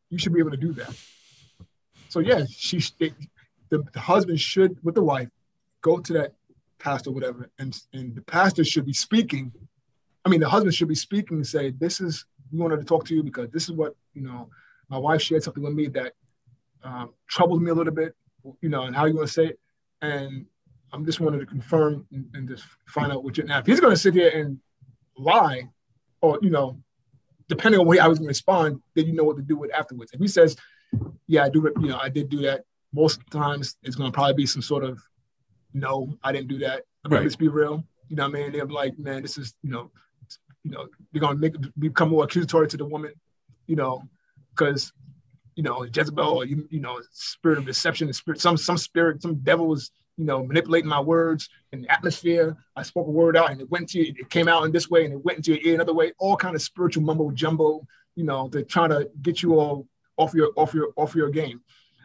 you should be able to do that. So yeah, she sh- the, the husband should with the wife go to that pastor, whatever, and and the pastor should be speaking. I mean, the husband should be speaking and say, "This is we wanted to talk to you because this is what you know. My wife shared something with me that um, troubles me a little bit, you know, and how you want to say it, and I'm just wanted to confirm and, and just find out what you're now. If he's going to sit here and lie, or you know, depending on the way I was going to respond, then you know what to do with afterwards. If he says, "Yeah, I do," you know, I did do that. Most times, it's going to probably be some sort of, "No, I didn't do that." I mean, Right. Let's be real. You know, what I mean, they're like, "Man, this is," you know, you know, they're going to make become more accusatory to the woman, you know, because you know Jezebel or you, you know spirit of deception, spirit, some some spirit, some devil was you know manipulating my words and the atmosphere. I spoke a word out and it went to you, it came out in this way and it went into your ear another way. All kind of spiritual mumbo jumbo. You know, they're trying to get you all off your off your off your game.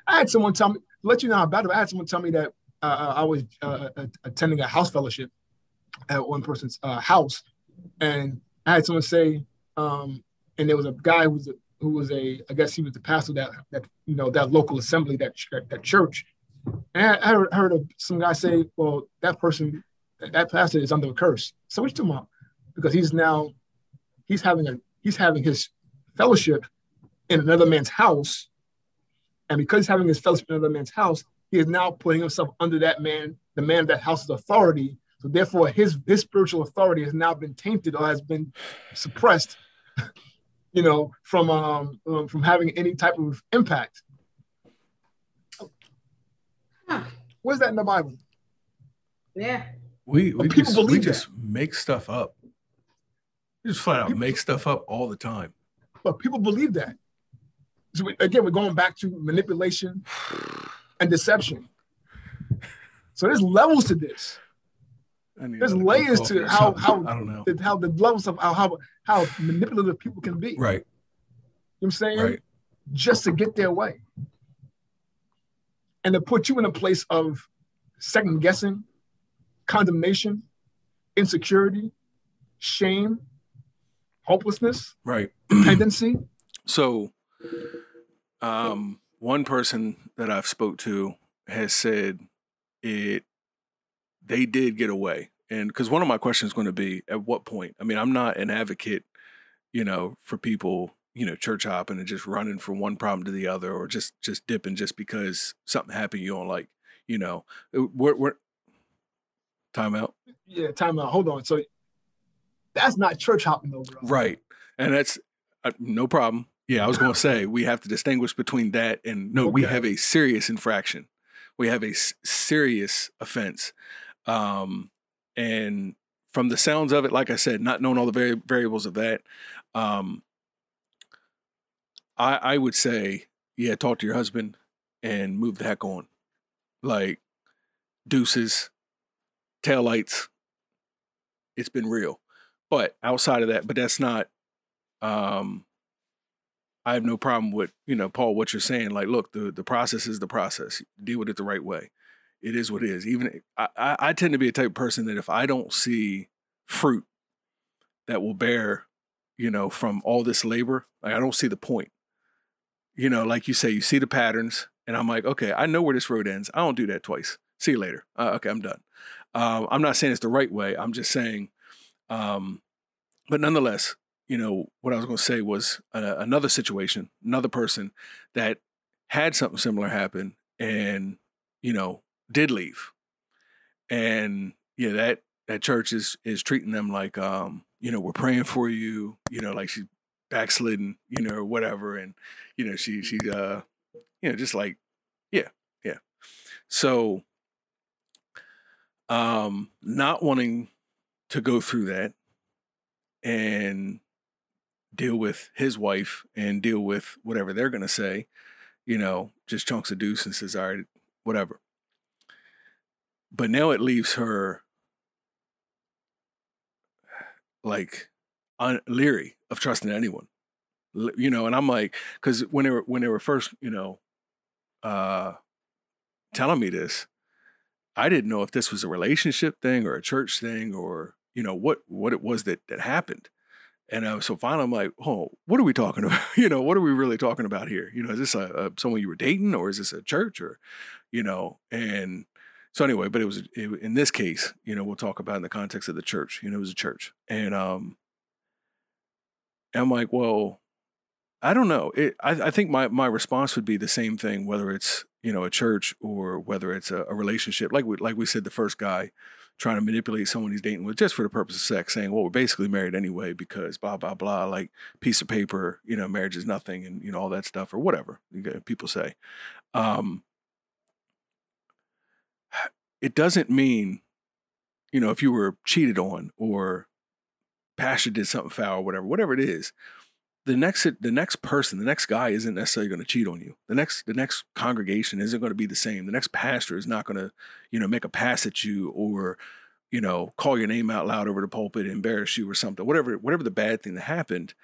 I had someone tell me, let you know how bad it was. I had someone tell me that uh, I was uh, uh, attending a house fellowship at one person's uh, house, and I had someone say, um, and there was a guy who was a, who was a, I guess he was the pastor that that you know that local assembly that that church, and I, heard, of some guy say, well, that person, that, pastor is under a curse. So you talking about? Because he's now, he's having a he's having his fellowship in another man's house, and because he's having his fellowship in another man's house, he is now putting himself under that man, the man of that house's authority. So therefore, his his spiritual authority has now been tainted or has been suppressed, *laughs* you know, from um, um from having any type of impact. Huh. Where's that in the Bible? Yeah. We we people just, believe we that. just make stuff up. We just flat out People- make stuff up all the time. But people believe that. So we, again, we're going back to manipulation *sighs* *sighs* and deception. So there's levels to this. There's layers to how how I don't know. the, how the levels of how how, how manipulative people can be. Right, You know what I'm saying? right. Just to get their way. And to put you in a place of second guessing, condemnation, insecurity, shame, hopelessness, Right. *clears throat* dependency. So, um, one person that I've spoke to has said it. They did get away, and because one of my questions is going to be, at what point? I mean, I'm not an advocate, you know, for people, you know, church hopping and just running from one problem to the other, or just just dipping just because something happened you don't like. You know, Uh, we're, we're time out. Yeah, time out. Hold on. So that's not church hopping though, bro. Right. And that's uh, no problem. Yeah, I was going to say we have to distinguish between that and no, we have a serious infraction. We have a s- serious offense. Um, and from the sounds of it, like I said, not knowing all the vari- variables of that, um, I, I would say, yeah, talk to your husband and move the heck on. Like deuces, taillights. It's been real. But outside of that, but that's not um I have no problem with, you know, Paul, what you're saying. Like, look, the the process is the process. Deal with it the right way. It is what it is. Even I, I, tend to be a type of person that if I don't see fruit that will bear, you know, from all this labor, like I don't see the point. You know, like you say, you see the patterns, and I'm like, okay, I know where this road ends. I don't do that twice. See you later. Uh, okay, I'm done. Um, I'm not saying it's the right way. I'm just saying, um, but nonetheless, you know, what I was going to say was uh, another situation, another person that had something similar happen and, you know, did leave. And yeah, that that church is is treating them like um, you know, we're praying for you, you know, like she's backslidden, you know, or whatever. And, you know, she she uh, you know, just like, yeah, yeah. So um not wanting to go through that and deal with his wife and deal with whatever they're going to say, you know, just chunks of deuce and says, all right, whatever. But now it leaves her like un- leery of trusting anyone, you know. And I'm like, because when they were when they were first, you know, uh, telling me this, I didn't know if this was a relationship thing or a church thing or you know what what it was that that happened. And uh, so finally, I'm like, oh, what are we talking *laughs* about? you know, what are we really talking about here? You know, is this a, a someone you were dating, or is this a church, or you know? And so anyway, but it was it, in this case, you know, we'll talk about in the context of the church. You know, it was a church, and um, I'm like, well, I don't know. It, I, I think my my response would be the same thing, whether it's you know a church or whether it's a, a relationship. Like we like we said, the first guy trying to manipulate someone he's dating with just for the purpose of sex, saying, well, we're basically married anyway because blah blah blah, like piece of paper, you know, marriage is nothing, and you know all that stuff or whatever people say. Um, *sighs* it doesn't mean, you know, if you were cheated on or pastor did something foul or whatever, whatever it is, the next the next person, the next guy isn't necessarily going to cheat on you. The next the next congregation isn't going to be the same. The next pastor is not going to, you know, make a pass at you or, you know, call your name out loud over the pulpit, embarrass you or something. Whatever whatever the bad thing that happened,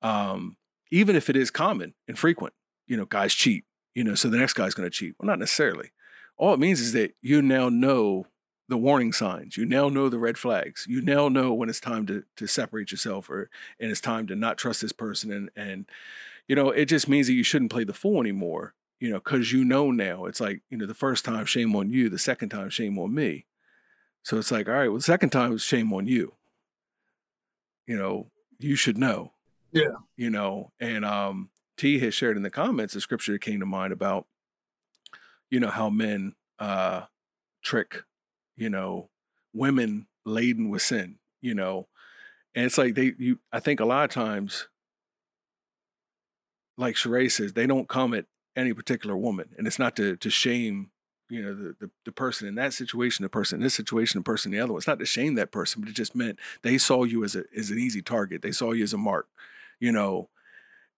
um, even if it is common and frequent, you know, guys cheat. You know, so the next guy's going to cheat. Well, not necessarily. All it means is that you now know the warning signs. You now know the red flags. You now know when it's time to to separate yourself or and it's time to not trust this person and and you know, it just means that you shouldn't play the fool anymore, you know, cuz you know now. It's like, you know, the first time shame on you, the second time shame on me. So it's like, all right, well, the second time was shame on you. You know, you should know. Yeah. You know, and um T has shared in the comments a scripture that came to mind about you know how men uh trick you know women laden with sin you know and it's like they you i think a lot of times like Sheree says they don't come at any particular woman and it's not to to shame you know the, the, the person in that situation the person in this situation the person in the other one. It's not to shame that person but it just meant they saw you as a as an easy target. They saw you as a mark you know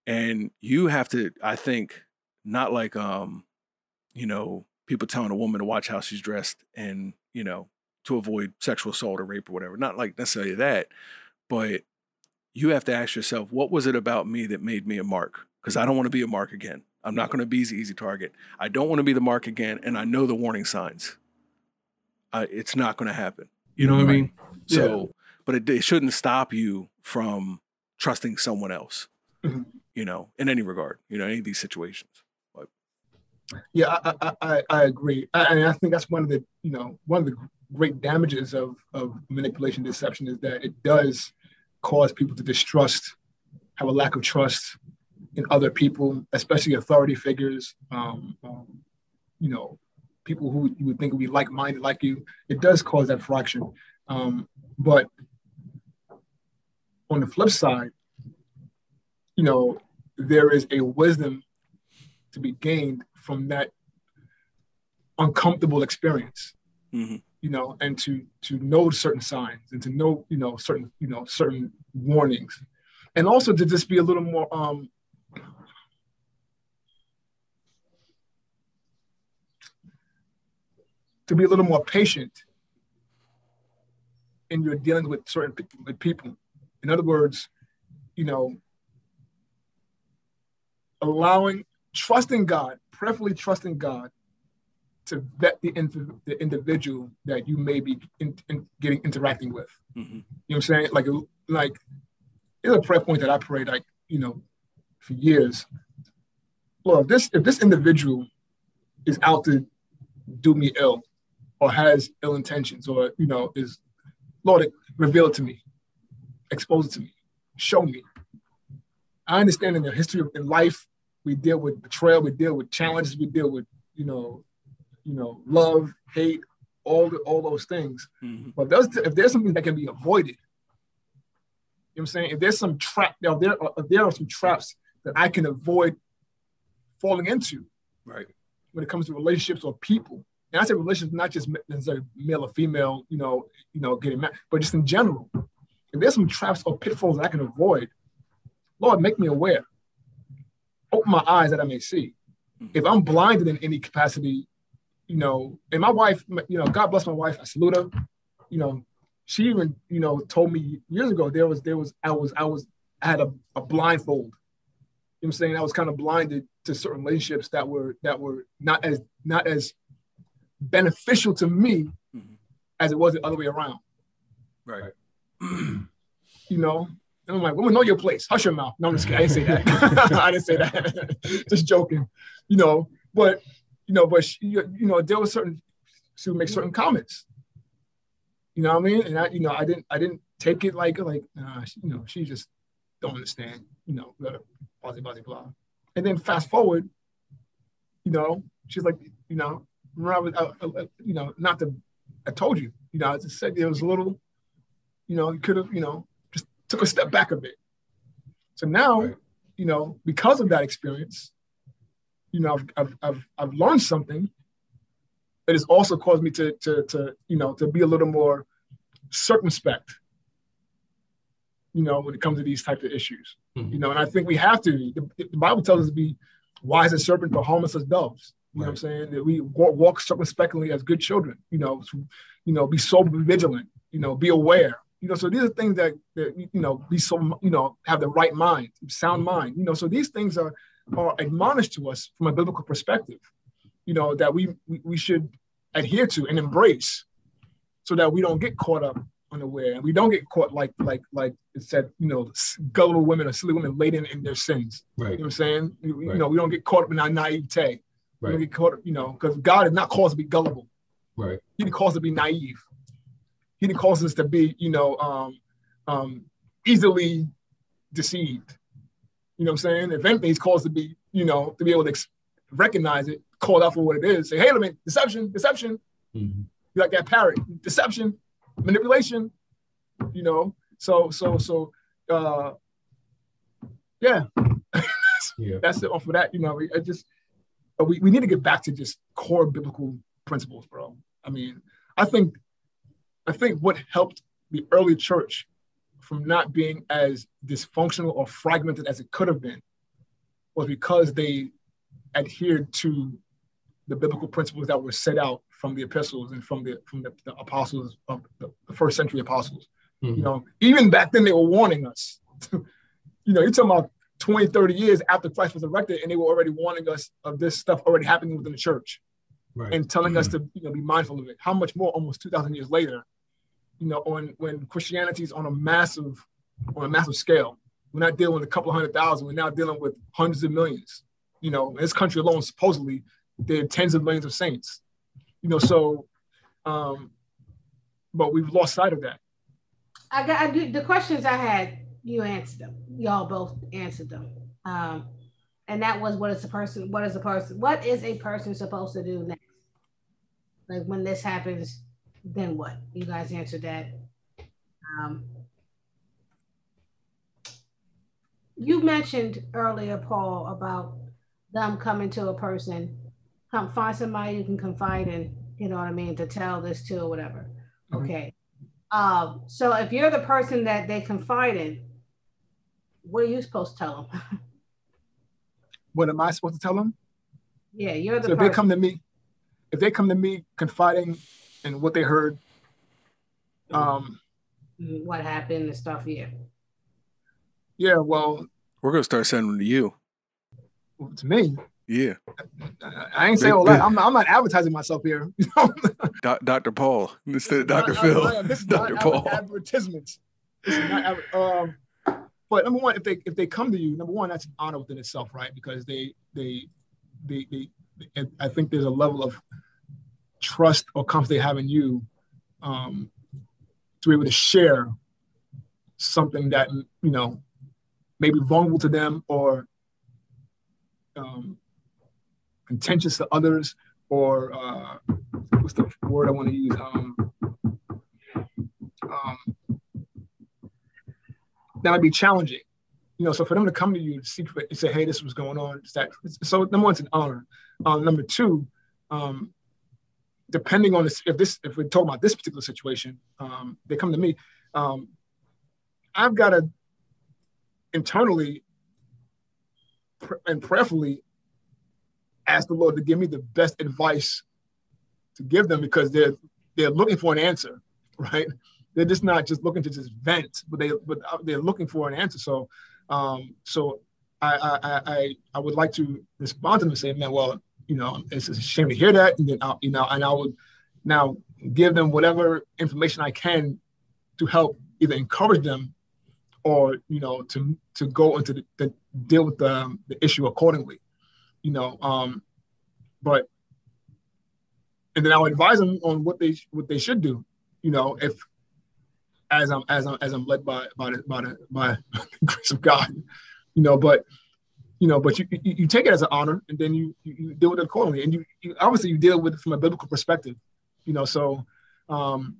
and you have to i think not like um you know people telling a woman to watch how she's dressed and you know to avoid sexual assault or rape or whatever not like necessarily that but you have to ask yourself what was it about me that made me a mark because i don't want to be a mark again I'm not going to be the easy target. I don't want to be the mark again, and I know the warning signs. Uh, it's not going to happen. You know what right. I mean? So, yeah. but it, it, shouldn't stop you from trusting someone else. Mm-hmm. You know, in any regard. You know, any of these situations. Yeah, I, I, I agree. I, I think that's one of the you know one of the great damages of of manipulation, deception is that it does cause people to distrust, have a lack of trust in other people, especially authority figures, um, um, you know, people who you would think would be like-minded like you, it does cause that fraction. Um, but on the flip side, you know, there is a wisdom to be gained from that uncomfortable experience. Mm-hmm. You know, and to to know certain signs and to know, you know, certain, you know, certain warnings. And also to just be a little more um to be a little more patient in your dealings with certain with people. In other words, you know, allowing, trusting God, prayerfully trusting God to vet the, the individual that you may be in, in getting interacting with. Mm-hmm. You know what I'm saying? Like, like, it's a prayer point that I prayed, like, you know, for years. Lord, this if this individual is out to do me ill, or has ill intentions or you know is Lord, reveal it to me, expose it to me, show me. I understand in the history of in life, we deal with betrayal, we deal with challenges, we deal with you know, you know, love, hate, all the, all those things. Mm-hmm. But there's, if there's something that can be avoided, you know what I'm saying? If there's some trap, if there, if there are some traps that I can avoid falling into, right? When it comes to relationships or people, and I say relationships, not just necessarily male or female, you know, you know, getting mad, but just in general. If there's some traps or pitfalls I can avoid, Lord, make me aware. Open my eyes that I may see. Mm-hmm. If I'm blinded in any capacity, you know, and my wife, you know, God bless my wife, I salute her. You know, she even, you know, told me years ago there was, there was, I was, I was, I had a, a blindfold. You know what I'm saying? I was kind of blinded to certain relationships that were that were not as not as beneficial to me mm-hmm. as it was the other way around. Right. you know, and I'm like, women know your place. Hush your mouth. No, I'm just kidding. I didn't say that. I didn't say that. just joking. You know, but you know, but she, you know, there was certain she would make certain comments. You know what I mean? And I, you know, I didn't, I didn't take it like, like, nah, she, you know, she just don't understand. You know, blah blah blah blah. And then fast forward, you know, she's like, you know, remember, I, I, you know, not to, I told you, you know, I just said it was a little, you know, you could have, you know, took a step back a bit. So now, right. you know, because of that experience, you know, I've, I've, I've, I've learned something that has also caused me to, to, to, you know, to be a little more circumspect, you know, when it comes to these types of issues, mm-hmm. you know, and I think we have to, the, the Bible tells us to be wise as serpents, but harmless as doves. You right. know what I'm saying? That we walk, walk circumspectly as good children, you know, to, you know, be sober, vigilant, you know, be aware. You know, so these are things that, that you know, be so, you know, have the right mind, sound mind. You know, so these things are are admonished to us from a biblical perspective, you know, that we we, we should adhere to and embrace so that we don't get caught up unaware and we don't get caught like like like it said you know gullible women or silly women laden in their sins right you know what i'm saying you, right. you know we don't get caught up in our naivete Right. You, know, caught, you know, because God did not call us to be gullible. Right. He didn't call to be naive. He didn't call us to be, you know, um, um, easily deceived. You know what I'm saying? If anything, he's called us to be, you know, to be able to ex- recognize it, call it out for what it is. Say, hey, let me deception, deception. Mm-hmm. You like that parrot, deception, manipulation. You know, so so so uh, yeah. *laughs* yeah. That's it. Off of that, you know, I just we, we need to get back to just core biblical principles, bro. I mean, I think, I think what helped the early church from not being as dysfunctional or fragmented as it could have been was because they adhered to the biblical principles that were set out from the epistles and from the from the, the apostles of the, the, first century apostles. Mm-hmm. You know, even back then they were warning us. *laughs* you know, you're talking about 20, 30 years after Christ was erected, and they were already warning us of this stuff already happening within the church. Right. And telling mm-hmm. us to you know be mindful of it. How much more almost 2,000 years later, you know, on when Christianity is on a massive on a massive scale, we're not dealing with a couple hundred thousand. We're now dealing with hundreds of millions. You know, in this country alone, supposedly, there are tens of millions of saints. You know, so, um, but we've lost sight of that. I got I the questions I had. You answered them. Y'all both answered them. Um, and that was what is a person? What is a person? What is a person supposed to do next? Like when this happens, then what? You guys answered that. Um, you mentioned earlier, Paul, about them coming to a person, come find somebody you can confide in, you know what I mean, to tell this to or whatever. Mm-hmm. Okay. Um, so if you're the person that they confide in, what are you supposed to tell them? *laughs* what am I supposed to tell them? Yeah, you're the. So if they come to me, if they come to me confiding in what they heard, um, mm-hmm. what happened and stuff, yeah. Yeah, well, we're gonna start sending them to you. To me. Yeah. I, I ain't saying all that. I'm, I'm not advertising myself here. *laughs* Dr. Paul instead of Dr. Phil. I, I, this is Dr. Paul. Advertisements. This is not, um, but number one, if they if they come to you, number one, that's an honor within itself, right? Because they they they they, they I think there's a level of trust or confidence they have in you um, to be able to share something that you know may be vulnerable to them or um, contentious to others or uh, what's the word I want to use? Um, um, that would be challenging. You know, so for them to come to you to seek and say, "Hey, this was going on," that so number one, it's an honor. Um, number two, um, depending on this, if this, if we're talking about this particular situation, um, they come to me. Um, I've got to internally and prayerfully ask the Lord to give me the best advice to give them because they're they're looking for an answer, *laughs* right? They're just not just looking to just vent, but they but they're looking for an answer. So, um, so I I I I would like to respond to them and say, man, well, you know, it's a shame to hear that, and then I'll, you know, and I would now give them whatever information I can to help either encourage them or you know to to go into the, the deal with the, the issue accordingly you know um but and then i'll advise them on what they what they should do you know if as i'm as i'm as i'm led by by the, by the, by *laughs* the grace of god you know but you know but you, you, you take it as an honor and then you you deal with it accordingly and you, you obviously you deal with it from a biblical perspective you know so um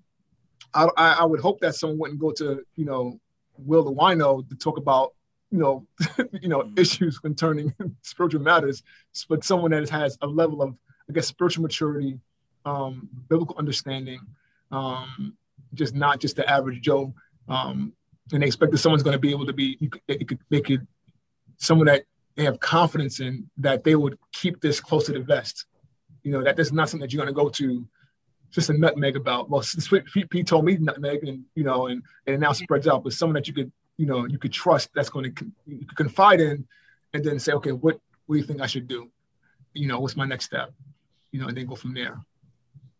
I, I would hope that someone wouldn't go to you know Will the Wino to talk about you know *laughs* you know mm-hmm. issues concerning *laughs* spiritual matters, but someone that has a level of I guess spiritual maturity, um, biblical understanding, um, just not just the average Joe. Um, and they expect that someone's going to be able to be you could, it could, they could someone that they have confidence in that they would keep this close to the vest. You know that this is not something that you're going to go to just a nutmeg about. Well, Pete told me nutmeg, and you know, and, and it now spreads out. But someone that you could, you know, you could trust that's going to you could confide in, and then say, okay, what what do you think I should do? You know, what's my next step? You know, and then go from there.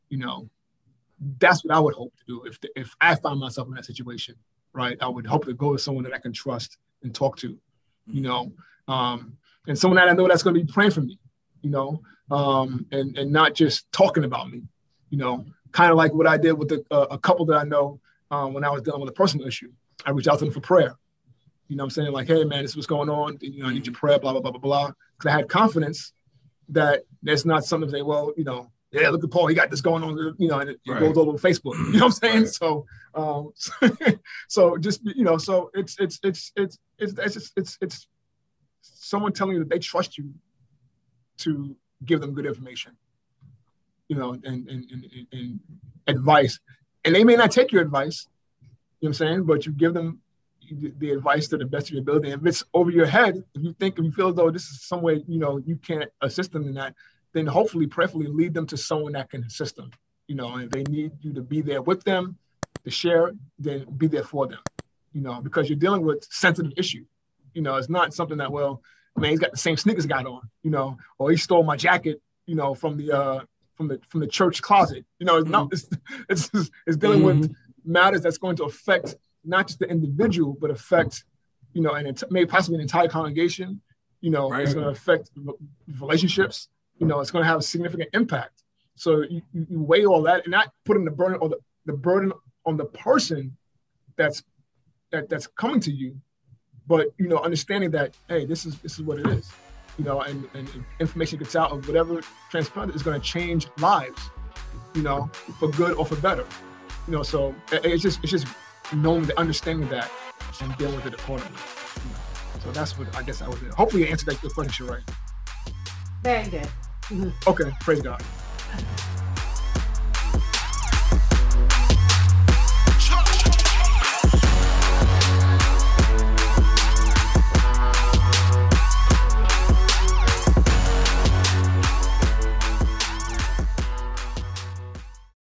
You know, that's what I would hope to do if the, if I find myself in that situation. Right, I would hope to go to someone that I can trust and talk to. You mm-hmm. know, um, and someone that I know that's going to be praying for me. You know, um, and and not just talking about me you know, kind of like what I did with the, uh, a couple that I know um, when I was dealing with a personal issue. I reached out to them for prayer. You know I'm saying? Like, hey, man, this is what's going on. You know, I need your prayer, blah, blah, blah, blah, blah. Because I had confidence that that's not something to say, well, you know, yeah, look at Paul, he got this going on, you know, and it, right. goes all over Facebook. You know what I'm saying? Right. So, um, *laughs* so just you know, so it's it's it's it's it's it's it's, it's, it's someone telling you that they trust you to give them good information you know, and and, and, and advice. And they may not take your advice, you know what I'm saying, but you give them the advice to the best of your ability. And if it's over your head, if you think if you feel as though this is some way, you know, you can't assist them in that, then hopefully, prayerfully lead them to someone that can assist them. You know, and if they need you to be there with them, to share, then be there for them. You know, because you're dealing with sensitive issue. You know, it's not something that well, I mean, he's got the same sneakers got on, you know, or he stole my jacket, you know, from the uh from the from the church closet. You know, it's not mm-hmm. it's *laughs* it's, it's dealing mm-hmm. with matters that's going to affect not just the individual, but affect, you know, and it maybe possibly an entire congregation. You know, right. it's going to affect relationships. You know, it's going to have a significant impact. So you, you weigh all that and not putting the burden on the, the burden on the person that's that that's coming to you, but you know, understanding that hey, this is this is what it is. You know, and, and information gets out of whatever transplant is going to change lives. You know, for good or for better. You know, so it's just it's just knowing the understanding that and dealing with it accordingly. You know? So that's what I guess I was. Hopefully, I answered that good question, right? Very good. Mm-hmm. Okay, praise God. *laughs*